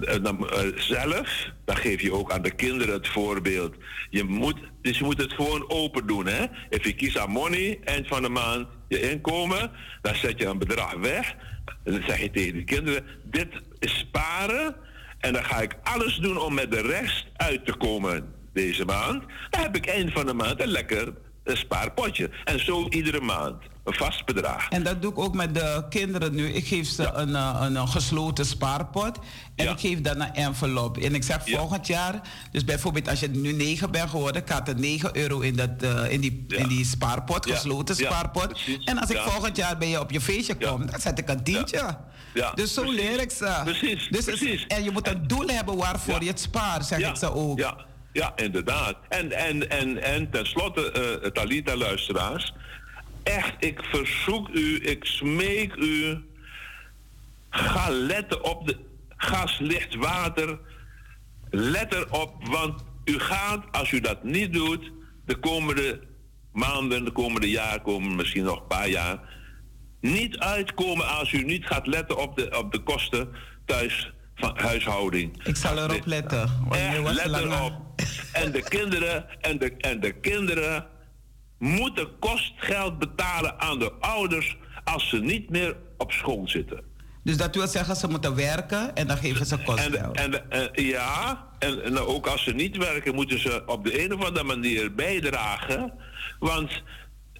Uh, dan, zelf, dan geef je ook aan de kinderen het voorbeeld. Je moet, dus je moet het gewoon open doen. Hè? Je kiest aan money, eind van de maand, je inkomen, dan zet je een bedrag weg. Dan zeg je tegen de kinderen, dit is sparen. En dan ga ik alles doen om met de rest uit te komen deze maand. Dan heb ik eind van de maand een lekker spaarpotje. En zo iedere maand. Een vast bedrag. En dat doe ik ook met de kinderen nu. Ik geef ze een, een, een, gesloten spaarpot. En Ja. ik geef dan een envelop. En ik zeg Ja. volgend jaar... Dus bijvoorbeeld als je nu 9 bent geworden... gaat er 9 euro in, dat, eh, in, die, in die spaarpot. Gesloten spaarpot. En als ik volgend jaar bij je op je feestje kom... dan zet ik een tientje. Ja, Dus zo precies. leer ik ze. Precies, Dus het- precies. en je moet een doel hebben waarvoor je het spaart, zeg ik ze ook. Ja, ja inderdaad. En, en, en, en tenslotte, eh Talita luisteraars. Echt, ik verzoek u, ik smeek u. Ga letten op de gas, licht, water. Let erop, want u gaat, als u dat niet doet, de komende maanden, de komende jaar, komen misschien nog een paar jaar, niet uitkomen als u niet gaat letten op de, op de kosten thuis van huishouding. Ik zal erop letten. Echt, let erop. En de kinderen, en de, en de kinderen moeten kostgeld betalen aan de ouders als ze niet meer op school zitten. Dus dat wil zeggen, ze moeten werken en dan geven ze En, kostgeld. en, en ja, en, en ook als ze niet werken, moeten ze op de een of andere manier bijdragen. Want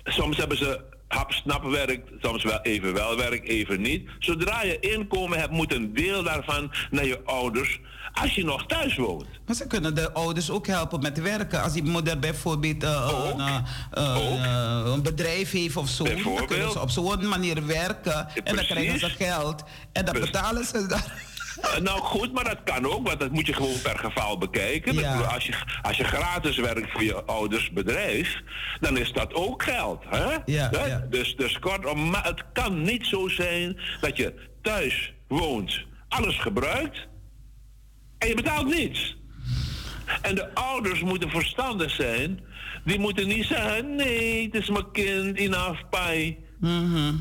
soms hebben ze hap-snap werk, soms wel even wel werk, even niet. Zodra je inkomen hebt, moet een deel daarvan naar je ouders als je nog thuis woont. Maar ze kunnen de ouders ook helpen met werken. Als die moeder bijvoorbeeld eh, Ook. een, eh, eh, een bedrijf heeft of zo. Dan kunnen ze op zo'n manier werken. En dan krijgen ze geld. En dan Precies. betalen ze daar. Eh, Nou goed, maar dat kan ook, want dat moet je gewoon per geval bekijken. Ja. Als, je, als je gratis werkt voor je ouders bedrijf, dan is dat ook geld. Hè? Ja. Dus, dus kortom, maar het kan niet zo zijn dat je thuis woont, alles gebruikt en je betaalt niets. En de ouders moeten verstandig zijn. Die moeten niet zeggen, nee, het is mijn kind, enough pay. Mhm.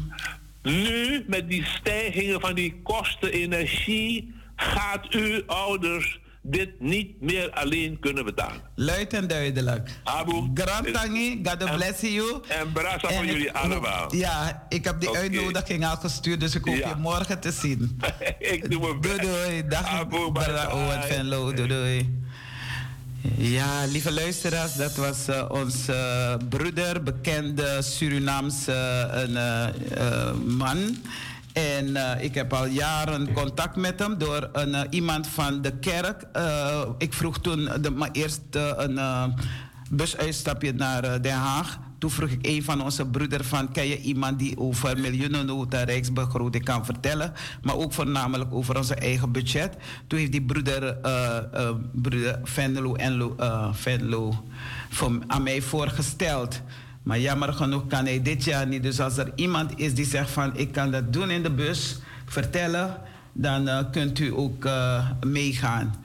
Nu, met die stijgingen van die kosten energie, gaat u ouders dit niet meer alleen kunnen betalen. Luid en duidelijk. Abu. Grand Tangi, God En- bless you. En brasa voor jullie allemaal. Ja, ik heb die uitnodiging al gestuurd, dus ik hoop Ja. je morgen te zien. Ik doe mijn Doei best. doei. Dag Abu, Brada bye Owen bye. Venlo. Doei doei. Ja, lieve luisteraars, dat was eh, onze eh, broeder, bekende Surinaamse eh, man. En ik heb al jaren contact met hem door een, iemand van de kerk. Ik vroeg toen de, maar eerst een busuitstapje naar Den Haag. Toen vroeg ik een van onze broeders van... ken je iemand die over miljoenennota rijksbegroting kan vertellen? Maar ook voornamelijk over onze eigen budget. Toen heeft die broeder, eh eh, broeder Venlo, Enlo, eh, Venlo voor, aan mij voorgesteld. Maar jammer genoeg kan hij dit jaar niet. Dus als er iemand is die zegt van... ik kan dat doen in de bus, vertellen... dan kunt u ook meegaan.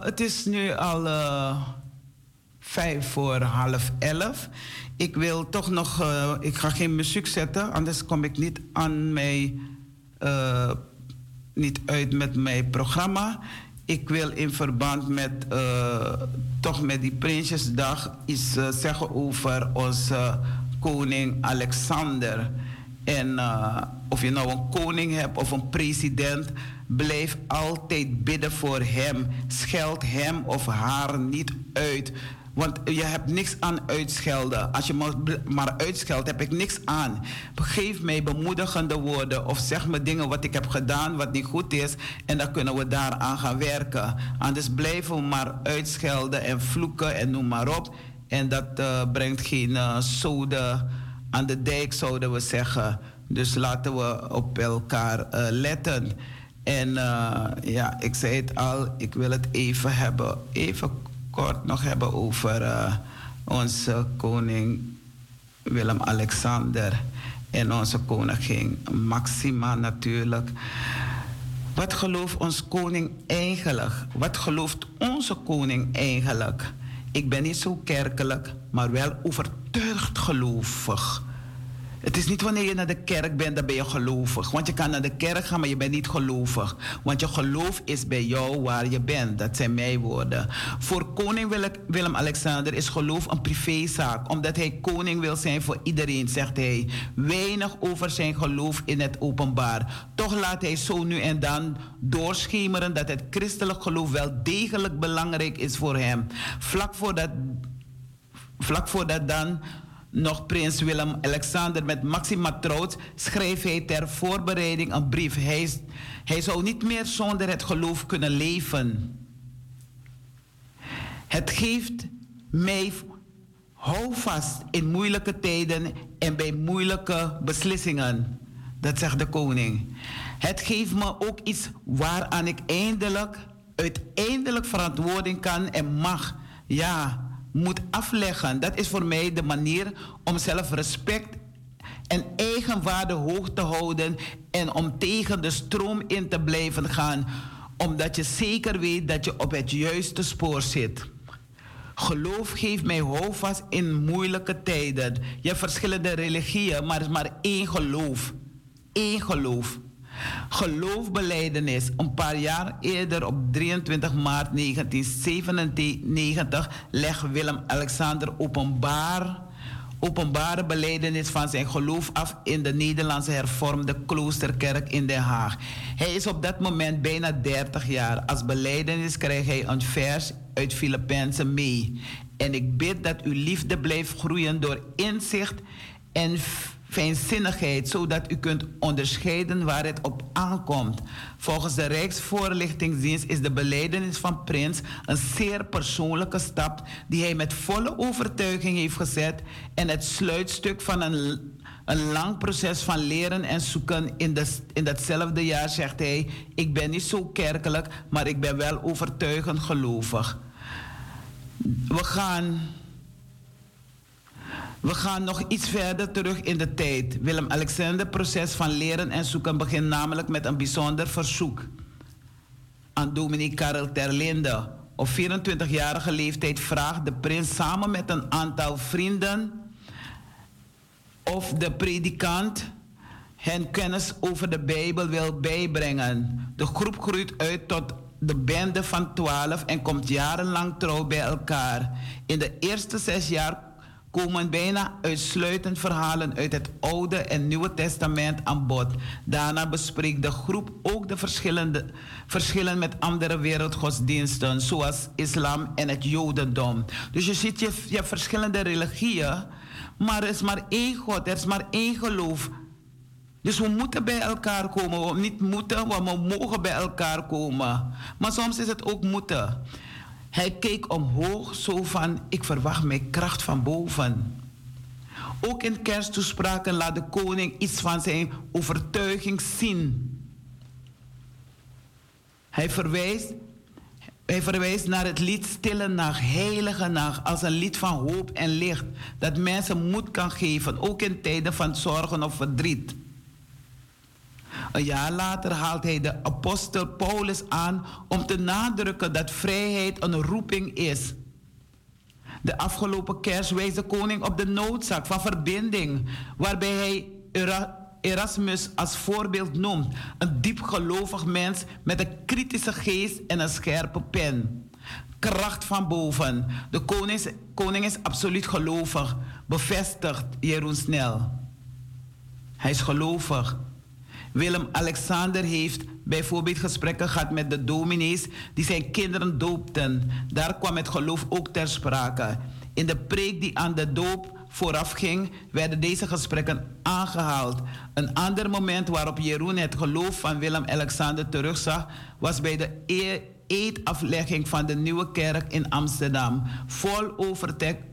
Het is nu al... eh, vijf voor half elf. Ik wil toch nog, eh, ik ga geen muziek zetten, anders kom ik niet aan eh, niet uit met mijn programma. ik wil in verband met, uh, toch met die Prinsjesdag iets zeggen over onze koning Alexander. En of je nou een koning hebt of een president, blijf altijd bidden voor hem. Scheld hem of haar niet uit. Want je hebt niks aan uitschelden. Als je me maar uitscheldt, heb ik niks aan. Geef mij bemoedigende woorden of zeg me dingen wat ik heb gedaan, wat niet goed is. En dan kunnen we daaraan gaan werken. Anders blijven we maar uitschelden en vloeken en noem maar op. En dat uh, brengt geen uh, zoden aan de dijk, zouden we zeggen. Dus laten we op elkaar uh, letten. En ja, ik zei het al, ik wil het even hebben, even kort nog hebben over uh, onze koning Willem-Alexander en onze koningin Maxima natuurlijk. Wat gelooft ons koning eigenlijk? Wat gelooft onze koning eigenlijk? Ik ben niet zo kerkelijk, maar wel overtuigd gelovig. Het is niet wanneer je naar de kerk bent, dan ben je gelovig. Want je kan naar de kerk gaan, maar je bent niet gelovig. Want je geloof is bij jou waar je bent. Dat zijn mijn woorden. Voor koning Willem-Alexander is geloof een privézaak. Omdat hij koning wil zijn voor iedereen, zegt hij. Weinig over zijn geloof in het openbaar. Toch laat hij zo nu en dan doorschemeren dat het christelijk geloof wel degelijk belangrijk is voor hem. Vlak voordat, vlak voordat dan nog prins Willem-Alexander met Maxima trouwt, schreef hij ter voorbereiding een brief. Hij, hij zou niet meer zonder het geloof kunnen leven. Het geeft mij houvast in moeilijke tijden en bij moeilijke beslissingen. Dat zegt de koning. Het geeft me ook iets waaraan ik eindelijk, uiteindelijk verantwoording kan en mag. Ja, moet afleggen. Dat is voor mij de manier om zelf respect en eigenwaarde hoog te houden en om tegen de stroom in te blijven gaan, omdat je zeker weet dat je op het juiste spoor zit. Geloof geeft mij houvast in moeilijke tijden. Je hebt verschillende religieën, maar er is maar één geloof. Eén geloof. Geloofbeleidenis. Een paar jaar eerder, op 23 maart 1997, legt Willem-Alexander openbaar openbare beleidenis van zijn geloof af in de Nederlandse hervormde kloosterkerk in Den Haag. Hij is op dat moment bijna 30 jaar. Als beleidenis krijgt hij een vers uit Filippenzen mee. En ik bid dat uw liefde blijft groeien door inzicht en fijnzinnigheid, zodat u kunt onderscheiden waar het op aankomt. Volgens de Rijksvoorlichtingsdienst is de beleidenis van Prins een zeer persoonlijke stap die hij met volle overtuiging heeft gezet en het sluitstuk van een, een lang proces van leren en zoeken. In, de, in datzelfde jaar zegt hij: Ik ben niet zo kerkelijk, maar ik ben wel overtuigend gelovig. We gaan we gaan nog iets verder terug in de tijd. Willem-Alexander proces van leren en zoeken begint namelijk met een bijzonder verzoek aan dominee Karel Terlinde. Op 24-jarige leeftijd vraagt de prins samen met een aantal vrienden of de predikant hen kennis over de Bijbel wil bijbrengen. De groep groeit uit tot de bende van twaalf en komt jarenlang trouw bij elkaar. In de eerste zes jaar komen bijna uitsluitend verhalen uit het Oude en Nieuwe Testament aan bod. Daarna bespreekt de groep ook de verschillende, verschillen met andere wereldgodsdiensten, zoals islam en het jodendom. Dus je ziet, je, je verschillende religieën, maar er is maar één God, er is maar één geloof. Dus we moeten bij elkaar komen. We niet moeten, maar we mogen bij elkaar komen. Maar soms is het ook moeten. Hij keek omhoog zo van, ik verwacht mijn kracht van boven. Ook in kersttoespraken laat de koning iets van zijn overtuiging zien. Hij verwijst, hij verwijst naar het lied Stille Nacht, Heilige Nacht, als een lied van hoop en licht, dat mensen moed kan geven, ook in tijden van zorgen of verdriet. Een jaar later haalt hij de apostel Paulus aan om te nadrukken dat vrijheid een roeping is. De afgelopen kerst wees de koning op de noodzaak van verbinding, waarbij hij Erasmus als voorbeeld noemt. Een diepgelovig mens met een kritische geest en een scherpe pen. Kracht van boven. De koning is, koning is absoluut gelovig, bevestigt Jeroen Snel. Hij is gelovig. Willem-Alexander heeft bijvoorbeeld gesprekken gehad met de dominees die zijn kinderen doopten. Daar kwam het geloof ook ter sprake. In de preek die aan de doop voorafging, werden deze gesprekken aangehaald. Een ander moment waarop Jeroen het geloof van Willem-Alexander terugzag, was bij de e- eedaflegging van de nieuwe kerk in Amsterdam. Vol overtuiging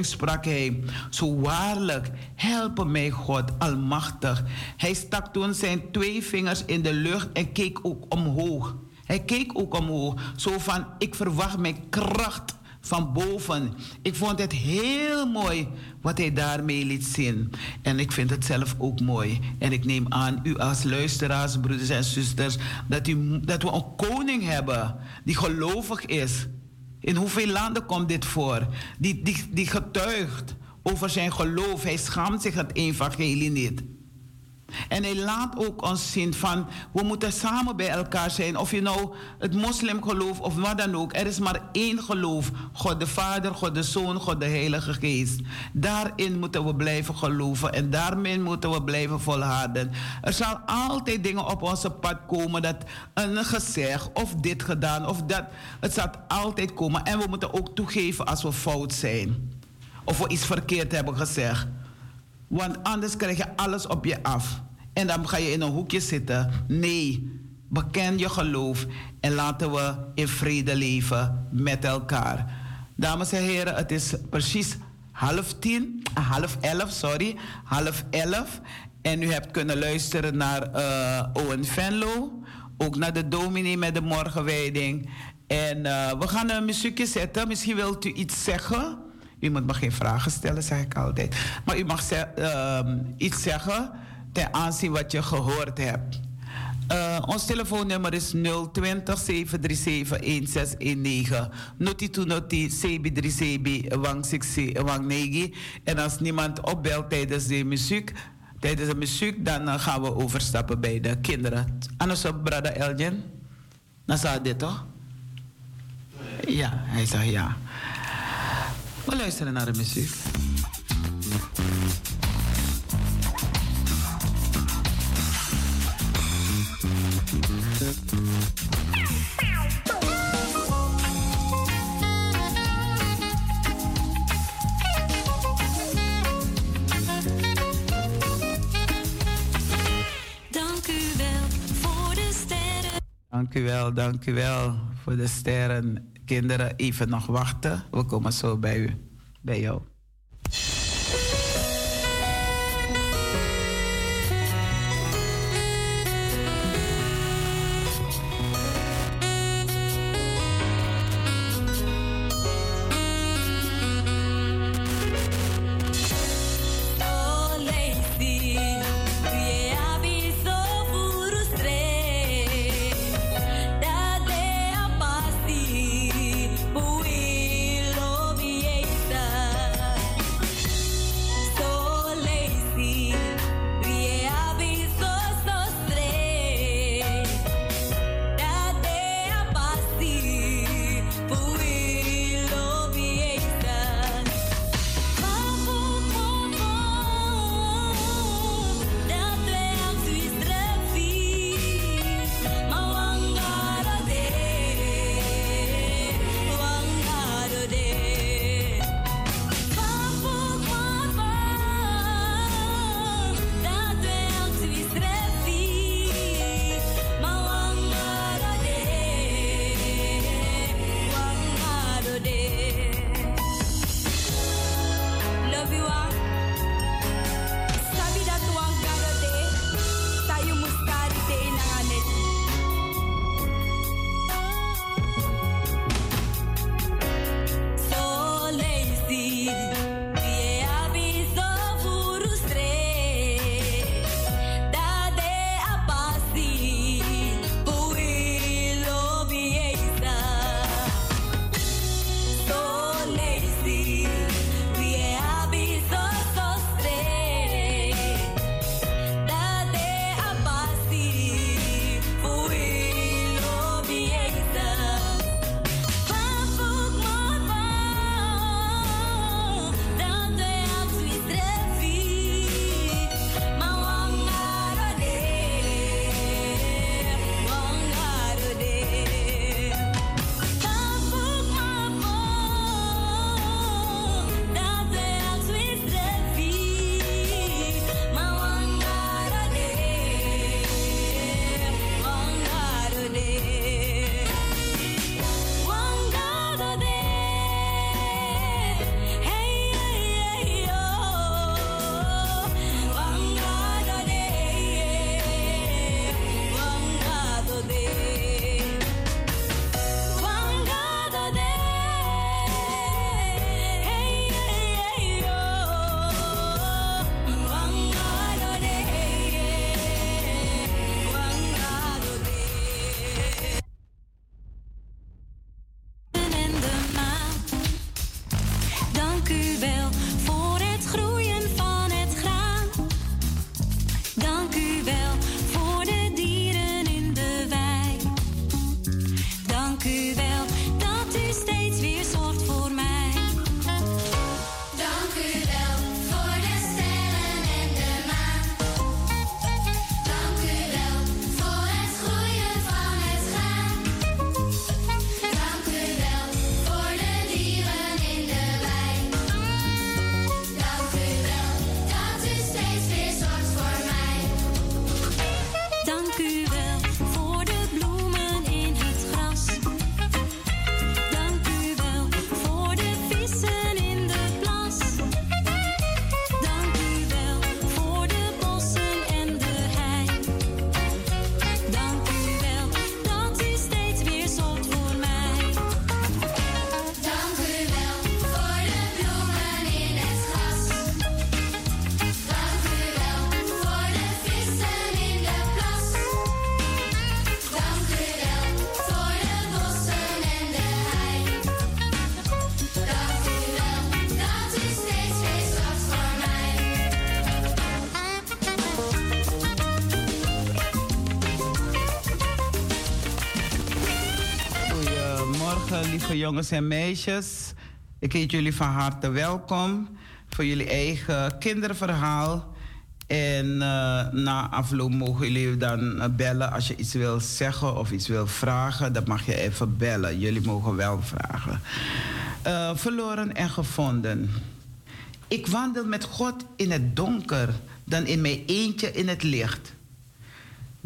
sprak hij. Zo waarlijk, help mij God, almachtig. Hij stak toen zijn twee vingers in de lucht en keek ook omhoog. Hij keek ook omhoog, zo van, ik verwacht mijn kracht van boven. Ik vond het heel mooi wat hij daarmee liet zien. En ik vind het zelf ook mooi. En ik neem aan, u als luisteraars, broeders en zusters, dat, u, dat we een koning hebben die gelovig is. In hoeveel landen komt dit voor? Die, die, die getuigt over zijn geloof. Hij schaamt zich het evangelie niet. En hij laat ook ons zien van we moeten samen bij elkaar zijn. Of je nou het moslimgeloof of wat dan ook. Er is maar één geloof. God de Vader, God de Zoon, God de Heilige Geest. Daarin moeten we blijven geloven en daarmee moeten we blijven volharden. Er zal altijd dingen op onze pad komen dat een gezegd of dit gedaan of dat. Het zal altijd komen. En we moeten ook toegeven als we fout zijn. Of we iets verkeerd hebben gezegd. Want anders krijg je alles op je af. En dan ga je in een hoekje zitten. Nee, beken je geloof en laten we in vrede leven met elkaar. Dames en heren, het is precies half tien, half elf, sorry, half elf. En u hebt kunnen luisteren naar uh, Owen Venlo, ook naar de dominee met de morgenwijding. En uh, we gaan een muziekje zetten. Misschien wilt u iets zeggen. U moet me geen vragen stellen, zeg ik altijd. Maar u mag uh, iets zeggen ten aanzien wat je gehoord hebt. Uh, ons telefoonnummer is 020 737 1619. Noti to noti CB3CB Wang 6 Wang 9. En als niemand opbelt tijdens de muziek, tijdens de muziek, dan uh, gaan we overstappen bij de kinderen. Anders op Brada Elgin. Dan zou dit toch? Ja, hij zegt ja. We luisteren naar de muziek. Dank u wel, dank u wel voor de sterren kinderen even nog wachten. We komen zo bij u, bij jou. Jongens en meisjes. Ik heet jullie van harte welkom voor jullie eigen kinderverhaal. En uh, na afloop mogen jullie dan bellen als je iets wil zeggen of iets wil vragen. Dan mag je even bellen. Jullie mogen wel vragen. Uh, verloren en gevonden. Ik wandel met God in het donker dan in mijn eentje in het licht.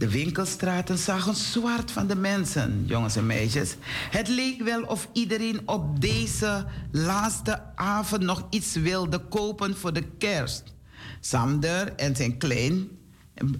De winkelstraten zagen zwart van de mensen, jongens en meisjes. Het leek wel of iedereen op deze laatste avond nog iets wilde kopen voor de kerst. Sander en zijn klein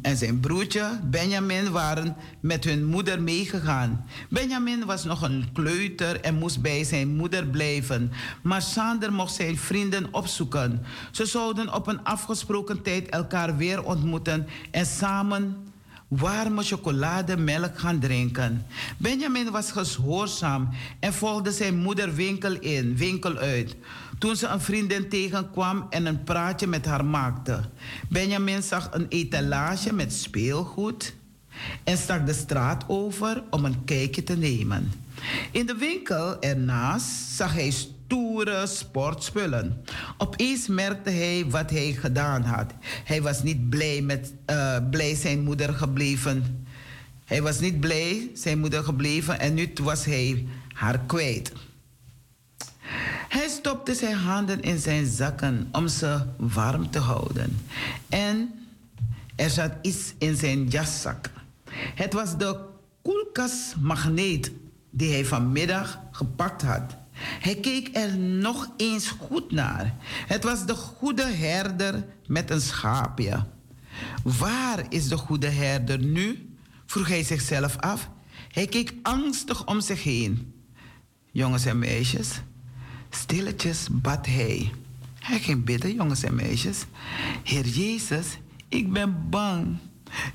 en zijn broertje Benjamin waren met hun moeder meegegaan. Benjamin was nog een kleuter en moest bij zijn moeder blijven. Maar Sander mocht zijn vrienden opzoeken. Ze zouden op een afgesproken tijd elkaar weer ontmoeten en samen warme chocolademelk gaan drinken. Benjamin was gehoorzaam en volgde zijn moeder winkel in, winkel uit. Toen ze een vriendin tegenkwam en een praatje met haar maakte. Benjamin zag een etalage met speelgoed en stak de straat over om een kijkje te nemen. In de winkel ernaast zag hij stoere sportspullen. Opeens merkte hij wat hij gedaan had. Hij was niet blij met uh, blij zijn moeder gebleven. Hij was niet blij zijn moeder gebleven en nu was hij haar kwijt. Hij stopte zijn handen in zijn zakken om ze warm te houden. En er zat iets in zijn jaszak. Het was de koelkastmagneet die hij vanmiddag gepakt had. Hij keek er nog eens goed naar. Het was de goede herder met een schaapje. Waar is de goede herder nu? vroeg hij zichzelf af. Hij keek angstig om zich heen. Jongens en meisjes, stilletjes bad hij. Hij ging bidden, jongens en meisjes. Heer Jezus, ik ben bang.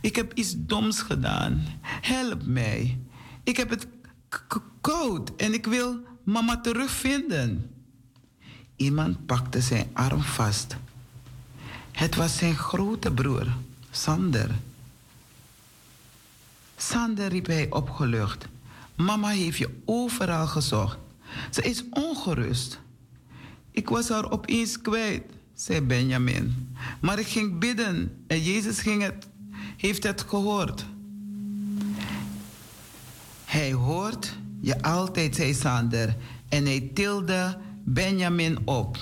Ik heb iets doms gedaan. Help mij. Ik heb het koud en ik wil mama terugvinden. Iemand pakte zijn arm vast. Het was zijn grote broer, Sander. Sander riep hij opgelucht. Mama heeft je overal gezocht. Ze is ongerust. Ik was haar opeens kwijt, zei Benjamin. Maar ik ging bidden en Jezus ging het, heeft het gehoord. Hij hoort je altijd, zei Sander. En hij tilde Benjamin op.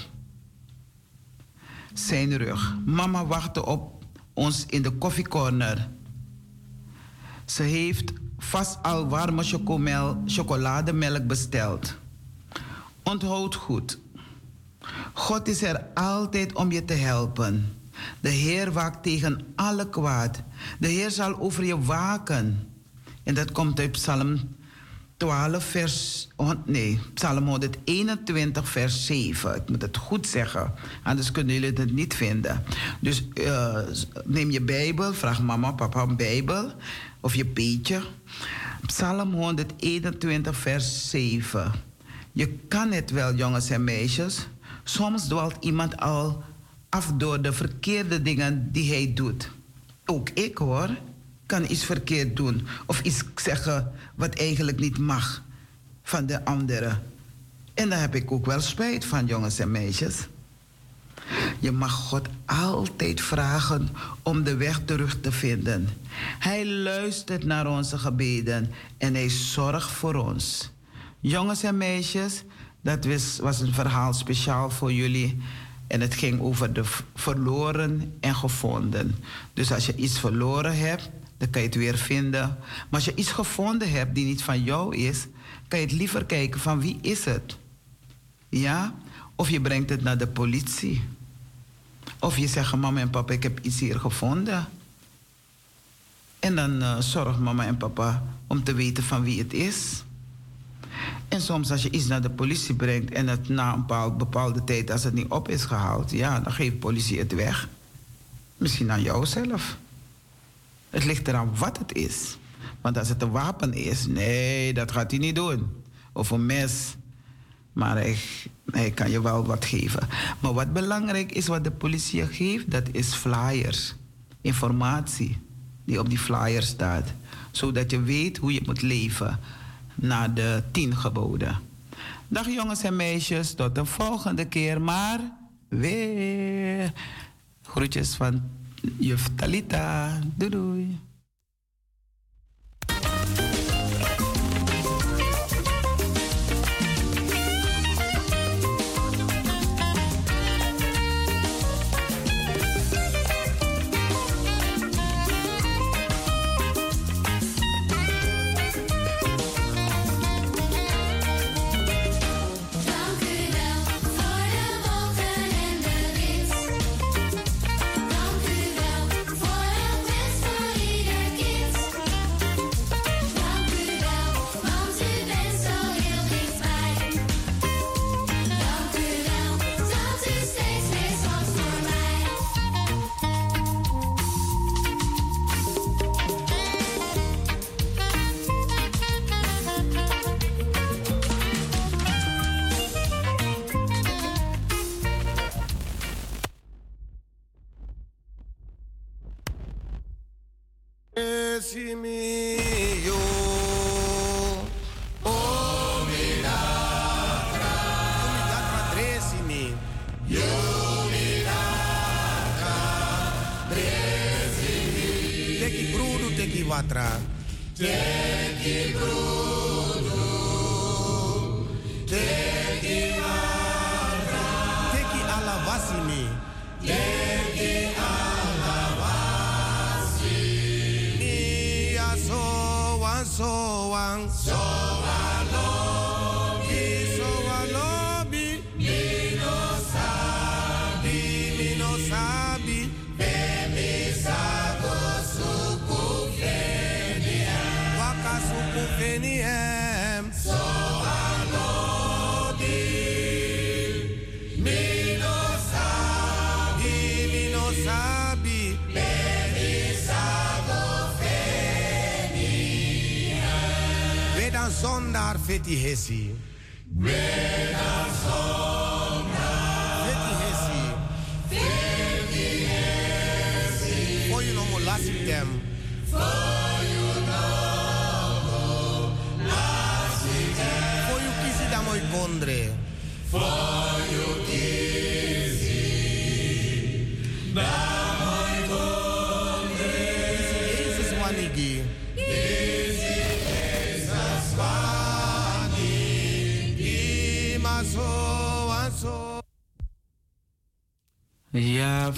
Zijn rug. Mama wachtte op ons in de koffiecorner. Ze heeft vast al warme chocolademelk besteld. Onthoud goed. God is er altijd om je te helpen. De Heer waakt tegen alle kwaad. De Heer zal over je waken. En dat komt uit Psalm 12, vers. Oh, nee, Psalm 121, vers 7. Ik moet het goed zeggen, anders kunnen jullie het niet vinden. Dus uh, neem je Bijbel, vraag mama, papa een Bijbel of je peetje. Psalm 121, vers 7. Je kan het wel, jongens en meisjes. Soms dwalt iemand al af door de verkeerde dingen die hij doet. Ook ik hoor kan iets verkeerd doen of iets zeggen wat eigenlijk niet mag van de anderen. En daar heb ik ook wel spijt van, jongens en meisjes. Je mag God altijd vragen om de weg terug te vinden. Hij luistert naar onze gebeden en hij zorgt voor ons. Jongens en meisjes, dat was een verhaal speciaal voor jullie. En het ging over de verloren en gevonden. Dus als je iets verloren hebt, dan kan je het weer vinden. Maar als je iets gevonden hebt die niet van jou is, kan je het liever kijken van wie is het. Ja? Of je brengt het naar de politie. Of je zegt, mama en papa, ik heb iets hier gevonden. En dan uh, zorgt mama en papa om te weten van wie het is. En soms als je iets naar de politie brengt en het na een bepaalde tijd, als het niet op is gehaald, ja, dan geeft de politie het weg. Misschien aan jou zelf. Het ligt eraan wat het is. Want als het een wapen is, nee, dat gaat hij niet doen. Of een mes. Maar hij, kan je wel wat geven. Maar wat belangrijk is wat de politie geeft, dat is flyers. Informatie die op die flyer staat. Zodat je weet hoe je moet leven. naar de tien geboden. Dag jongens en meisjes, tot de volgende keer maar weer. Groetjes van juf Talita. Doei doei.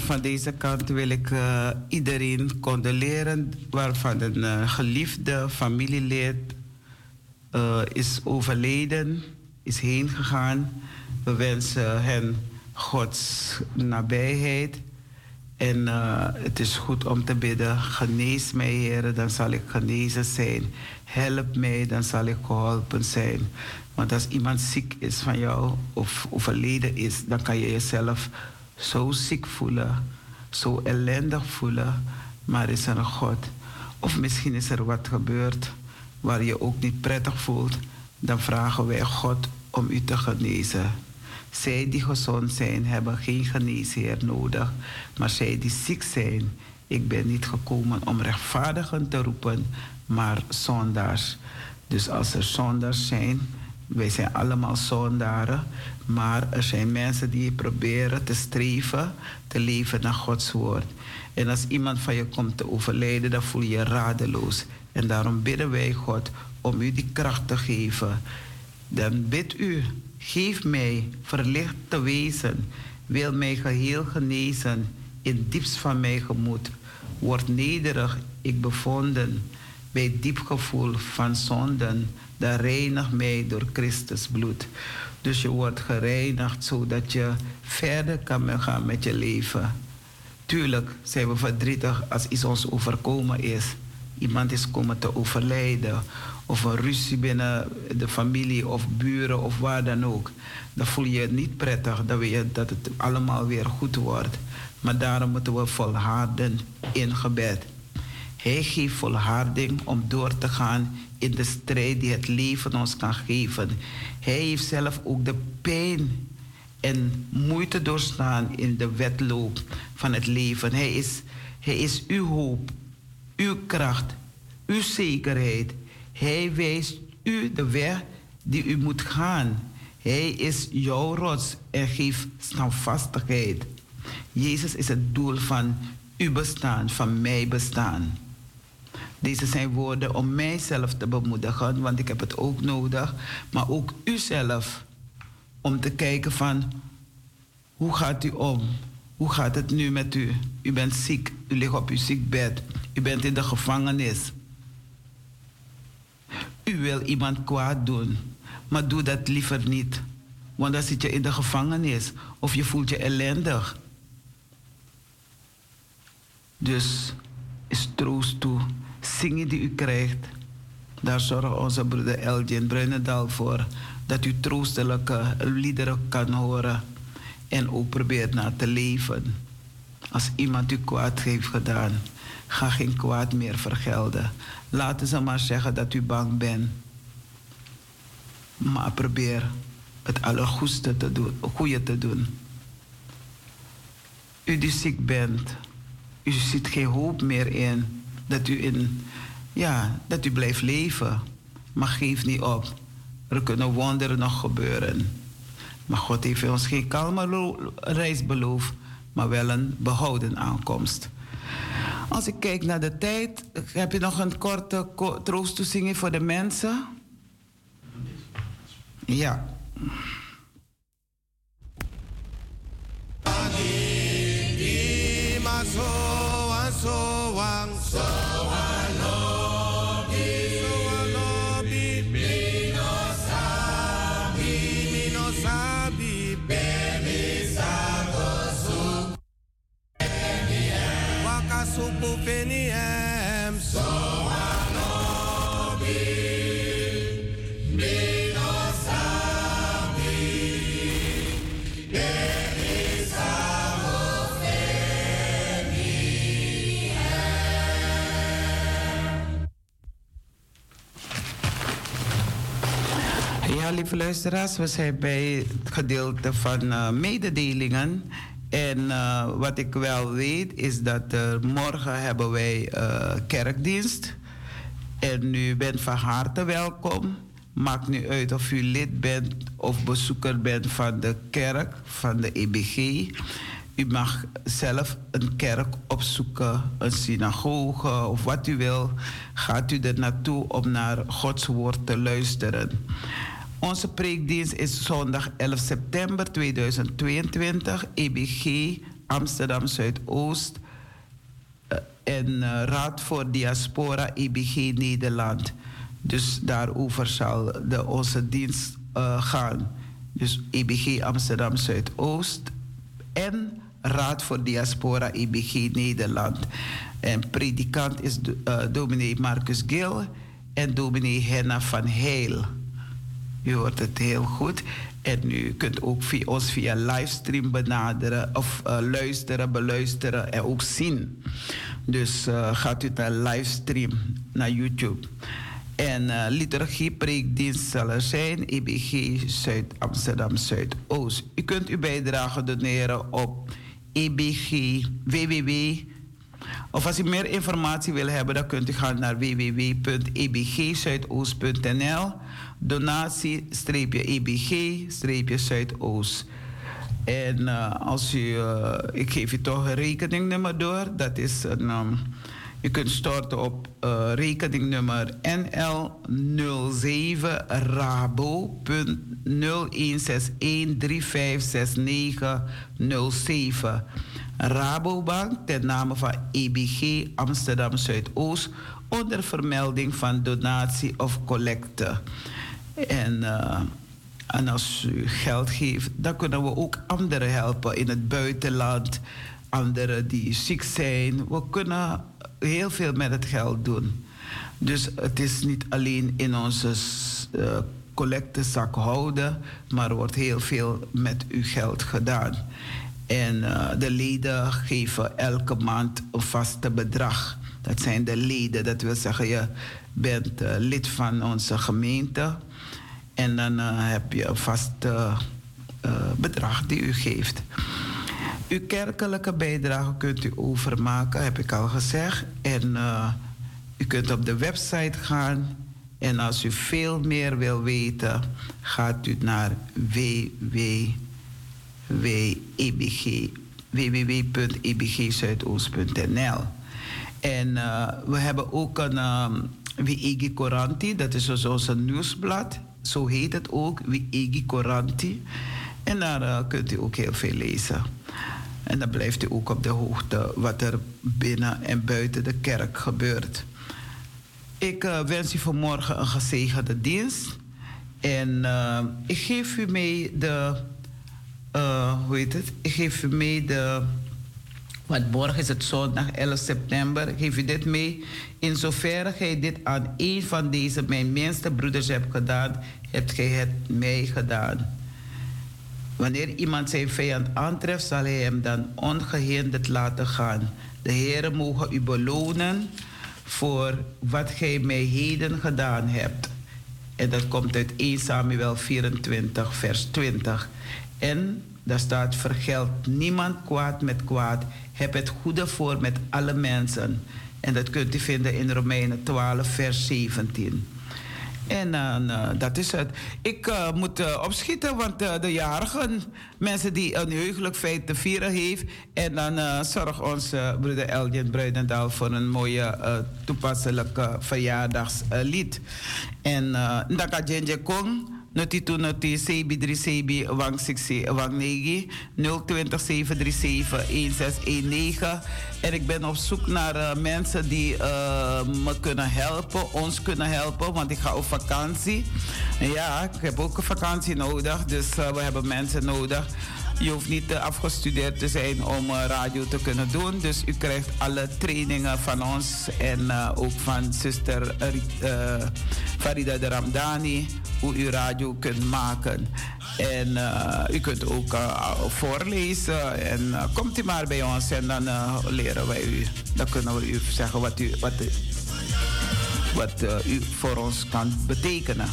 Van deze kant wil ik uh, iedereen condoleren waarvan een uh, geliefde familielid uh, is overleden, is heen gegaan. We wensen hen Gods nabijheid. En het is goed om te bidden. Genees mij, Heer, dan zal ik genezen zijn. Help mij, dan zal ik geholpen zijn. Want als iemand ziek is van jou of overleden is, dan kan je jezelf zo ziek voelen, zo ellendig voelen, maar is er een God. Of misschien is er wat gebeurd waar je ook niet prettig voelt, dan vragen wij God om u te genezen. Zij die gezond zijn, hebben geen geneesheer nodig, maar zij die ziek zijn, ik ben niet gekomen om rechtvaardigen te roepen, maar zondaars. Dus als er zondaars zijn, wij zijn allemaal zondaren, maar er zijn mensen die proberen te streven, te leven naar Gods woord. En als iemand van je komt te overlijden, dan voel je je radeloos. En daarom bidden wij God om u die kracht te geven. Dan bid u, geef mij verlicht te wezen, wil mij geheel genezen in diepst van mijn gemoed. Word nederig, ik bevonden, bij diep gevoel van zonden dan reinig mij door Christus bloed. Dus je wordt gereinigd zodat je verder kan gaan met je leven. Tuurlijk zijn we verdrietig als iets ons overkomen is. Iemand is komen te overlijden. Of een ruzie binnen de familie of buren of waar dan ook. Dan voel je je niet prettig. Dan weet je dat het allemaal weer goed wordt. Maar daarom moeten we volharden in gebed. Hij geeft volharding om door te gaan in de strijd die het leven ons kan geven. Hij heeft zelf ook de pijn en moeite doorstaan in de wedloop van het leven. Hij is, hij is uw hoop, uw kracht, uw zekerheid. Hij wijst u de weg die u moet gaan. Hij is jouw rots en geeft standvastigheid. Jezus is het doel van uw bestaan, van mijn bestaan. Deze zijn woorden om mijzelf te bemoedigen, want ik heb het ook nodig. Maar ook uzelf, om te kijken van hoe gaat u om? Hoe gaat het nu met u? U bent ziek, u ligt op uw ziekbed, u bent in de gevangenis. U wil iemand kwaad doen, maar doe dat liever niet. Want dan zit je in de gevangenis of je voelt je ellendig. Dus is troost toe. Zingen die u krijgt, daar zorgt onze broeder Elgin Bruinendal voor. Dat u troostelijke liederen kan horen en ook probeert na te leven. Als iemand u kwaad heeft gedaan, ga geen kwaad meer vergelden. Laten ze maar zeggen dat u bang bent. Maar probeer het allergoedste te doen, goede te doen. U die ziek bent, u ziet geen hoop meer in dat u in, ja, dat u blijft leven. Maar geef niet op. Er kunnen wonderen nog gebeuren. Maar God heeft ons geen kalme reis beloofd, maar wel een behouden aankomst. Als ik kijk naar de tijd, heb je nog een korte troosttoezinging voor de mensen? Ja. Ja, lieve luisteraars, we zijn bij het gedeelte van uh, mededelingen. En uh, wat ik wel weet is dat uh, morgen hebben wij kerkdienst. En u bent van harte welkom. Maakt nu uit of u lid bent of bezoeker bent van de kerk, van de EBG. U mag zelf een kerk opzoeken, een synagoge of wat u wil. Gaat u er naartoe om naar Gods woord te luisteren. Onze preekdienst is zondag 11 september 2022, EBG Amsterdam Zuidoost eh, en uh, Raad voor Diaspora EBG Nederland. Dus daarover zal de, onze dienst uh, gaan. Dus EBG Amsterdam Zuidoost en Raad voor Diaspora EBG Nederland. En predikant is uh, dominee Marcus Gil en dominee Henna van Heil. U hoort het heel goed. En u kunt ook via ons via livestream benaderen of uh, luisteren, beluisteren en ook zien. Dus uh, gaat u naar livestream, naar YouTube. En uh, liturgie preekdienst zal er zijn, EBG Zuid Amsterdam Zuidoost. U kunt uw bijdrage doneren op EBG www. Of als u meer informatie wil hebben, dan kunt u gaan naar www.ebgzuidoost.nl donatie-ebg-zuidoost. En uh, als u, uh, ik geef u toch een rekeningnummer door. Dat is een, um, u kunt storten op uh, rekeningnummer NL07 Rabo. 0161356907. Rabobank ten name van EBG Amsterdam Zuidoost onder vermelding van donatie of collecte. En, uh, en als u geld geeft, dan kunnen we ook anderen helpen in het buitenland. Anderen die ziek zijn. We kunnen heel veel met het geld doen. Dus het is niet alleen in onze uh, collectezak houden, maar er wordt heel veel met uw geld gedaan. En uh, de leden geven elke maand een vaste bedrag. Dat zijn de leden, dat wil zeggen je bent lid van onze gemeente. En dan uh, heb je een vast uh, bedrag die u geeft. Uw kerkelijke bijdrage kunt u overmaken, heb ik al gezegd. En u kunt op de website gaan En als u veel meer wil weten, gaat u naar www.ebgzuidoost.nl. En we hebben ook een um, Wiegi Coranti, dat is dus onze nieuwsblad. Zo heet het ook, Wiegi Coranti. En daar uh, kunt u ook heel veel lezen. En dan blijft u ook op de hoogte wat er binnen en buiten de kerk gebeurt. Ik uh, wens u vanmorgen een gezegende dienst. En uh, ik geef u mee de. Hoe heet het? Ik geef u mee de. Want morgen is het zondag 11 september. Geef u dit mee. In zoverre gij dit aan een van deze mijn minste broeders hebt gedaan, hebt gij het mij gedaan. Wanneer iemand zijn vijand aantreft, zal hij hem dan ongehinderd laten gaan. De Heere mogen u belonen voor wat gij mij heden gedaan hebt. En dat komt uit 1 Samuel 24, vers 20. En daar staat: Vergeld niemand kwaad met kwaad. Heb het goede voor met alle mensen. En dat kunt u vinden in Romeinen 12, vers 17. En uh, dat is het. Ik uh, moet opschieten, want de jarigen, mensen die een heugelijk feit te vieren heeft. En dan zorgt onze broeder Elgin Bruidendaal voor een mooie toepasselijke verjaardagslied. en dan kan Jenje Kong noti tu noti sebi drie sebi wang siksi wang negi 020 737 1619 en ik ben op zoek naar uh, mensen die uh, me kunnen helpen, ons kunnen helpen, want ik ga op vakantie. Ja, ik heb ook een vakantie nodig, dus uh, we hebben mensen nodig. Je hoeft niet afgestudeerd te zijn om radio te kunnen doen. Dus u krijgt alle trainingen van ons en ook van zuster Farida de Ramdani hoe u radio kunt maken. En u kunt ook voorlezen. En komt u maar bij ons en dan leren wij u. Dan kunnen we u zeggen wat u, wat, wat u voor ons kan betekenen.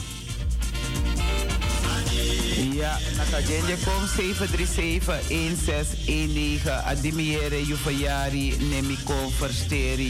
Ja, Nakajenje kom 737-1619. Adimiere Jufayari Nemiko Versteri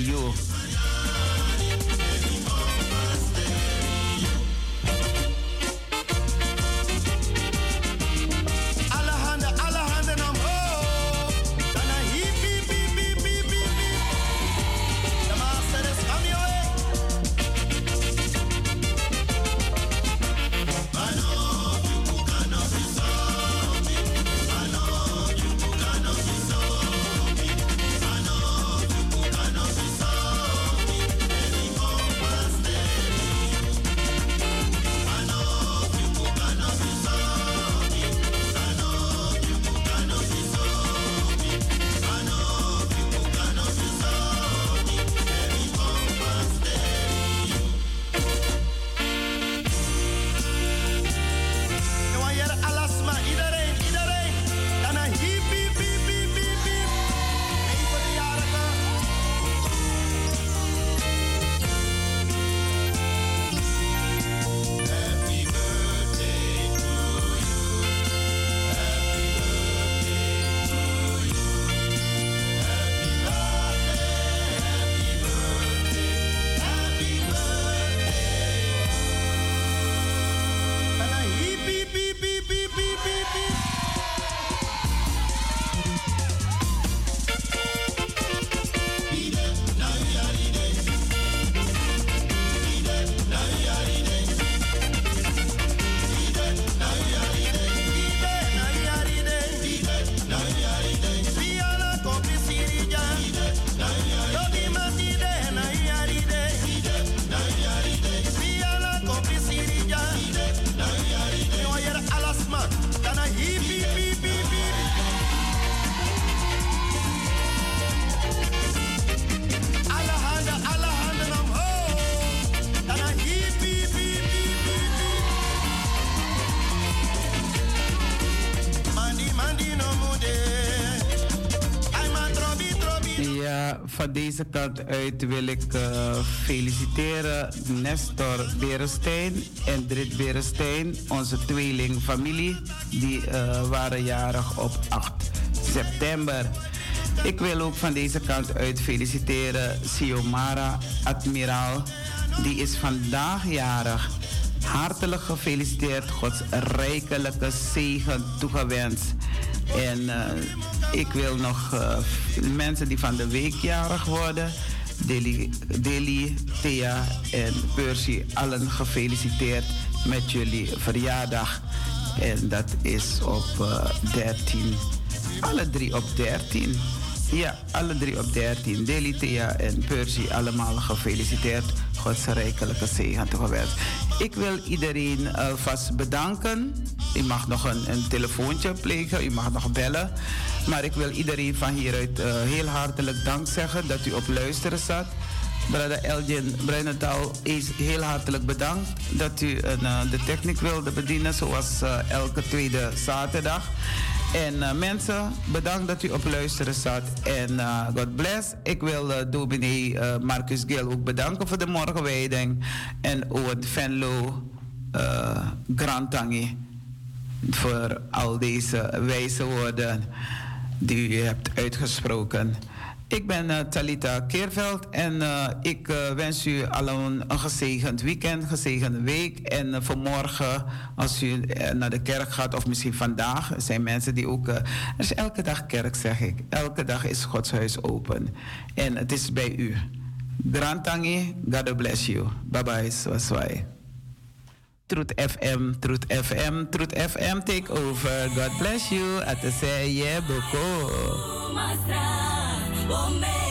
van deze kant uit wil ik uh, feliciteren Nestor Berenstein en Drit Berenstein, onze tweelingfamilie. Die uh, waren jarig op 8 september. Ik wil ook van deze kant uit feliciteren Siomara, admiraal die is vandaag jarig. Hartelijk gefeliciteerd, Gods rijkelijke zegen toegewenst. En uh, ik wil nog uh, mensen die van de week jarig worden, Deli, Deli, Thea en Percy, allen gefeliciteerd met jullie verjaardag. En dat is op uh, 13. Alle drie op 13. Ja, alle drie op 13. Deli, Thea en Percy, allemaal gefeliciteerd. Gods rijkelijke zegen toegewenst. Ik wil iedereen uh, vast bedanken. U mag nog een, een, telefoontje plegen, u mag nog bellen. Maar ik wil iedereen van hieruit uh, heel hartelijk dank zeggen dat u op luisteren zat. Brother Elgin Bruinendaal is heel hartelijk bedankt dat u uh, de techniek wilde bedienen zoals elke tweede zaterdag. En uh, mensen, bedankt dat u op luisteren zat. En uh, God bless. Ik wil uh, Marcus Gil ook bedanken voor de morgenwijding. En ook Venlo Grantangi voor al deze wijze woorden die u hebt uitgesproken. Ik ben uh, Talita Keerveld en uh, ik uh, wens u allen een gezegend weekend, gezegende week. En vanmorgen, als u naar de kerk gaat, of misschien vandaag, zijn mensen die ook. er is elke dag kerk, zeg ik. Elke dag is Gods huis open. En het is bij u. Grantangi, God bless you. Bye bye, swaswai. Truth FM, Truth FM, Truth FM, take over. God bless you. At the say, yeah, boko. Oh,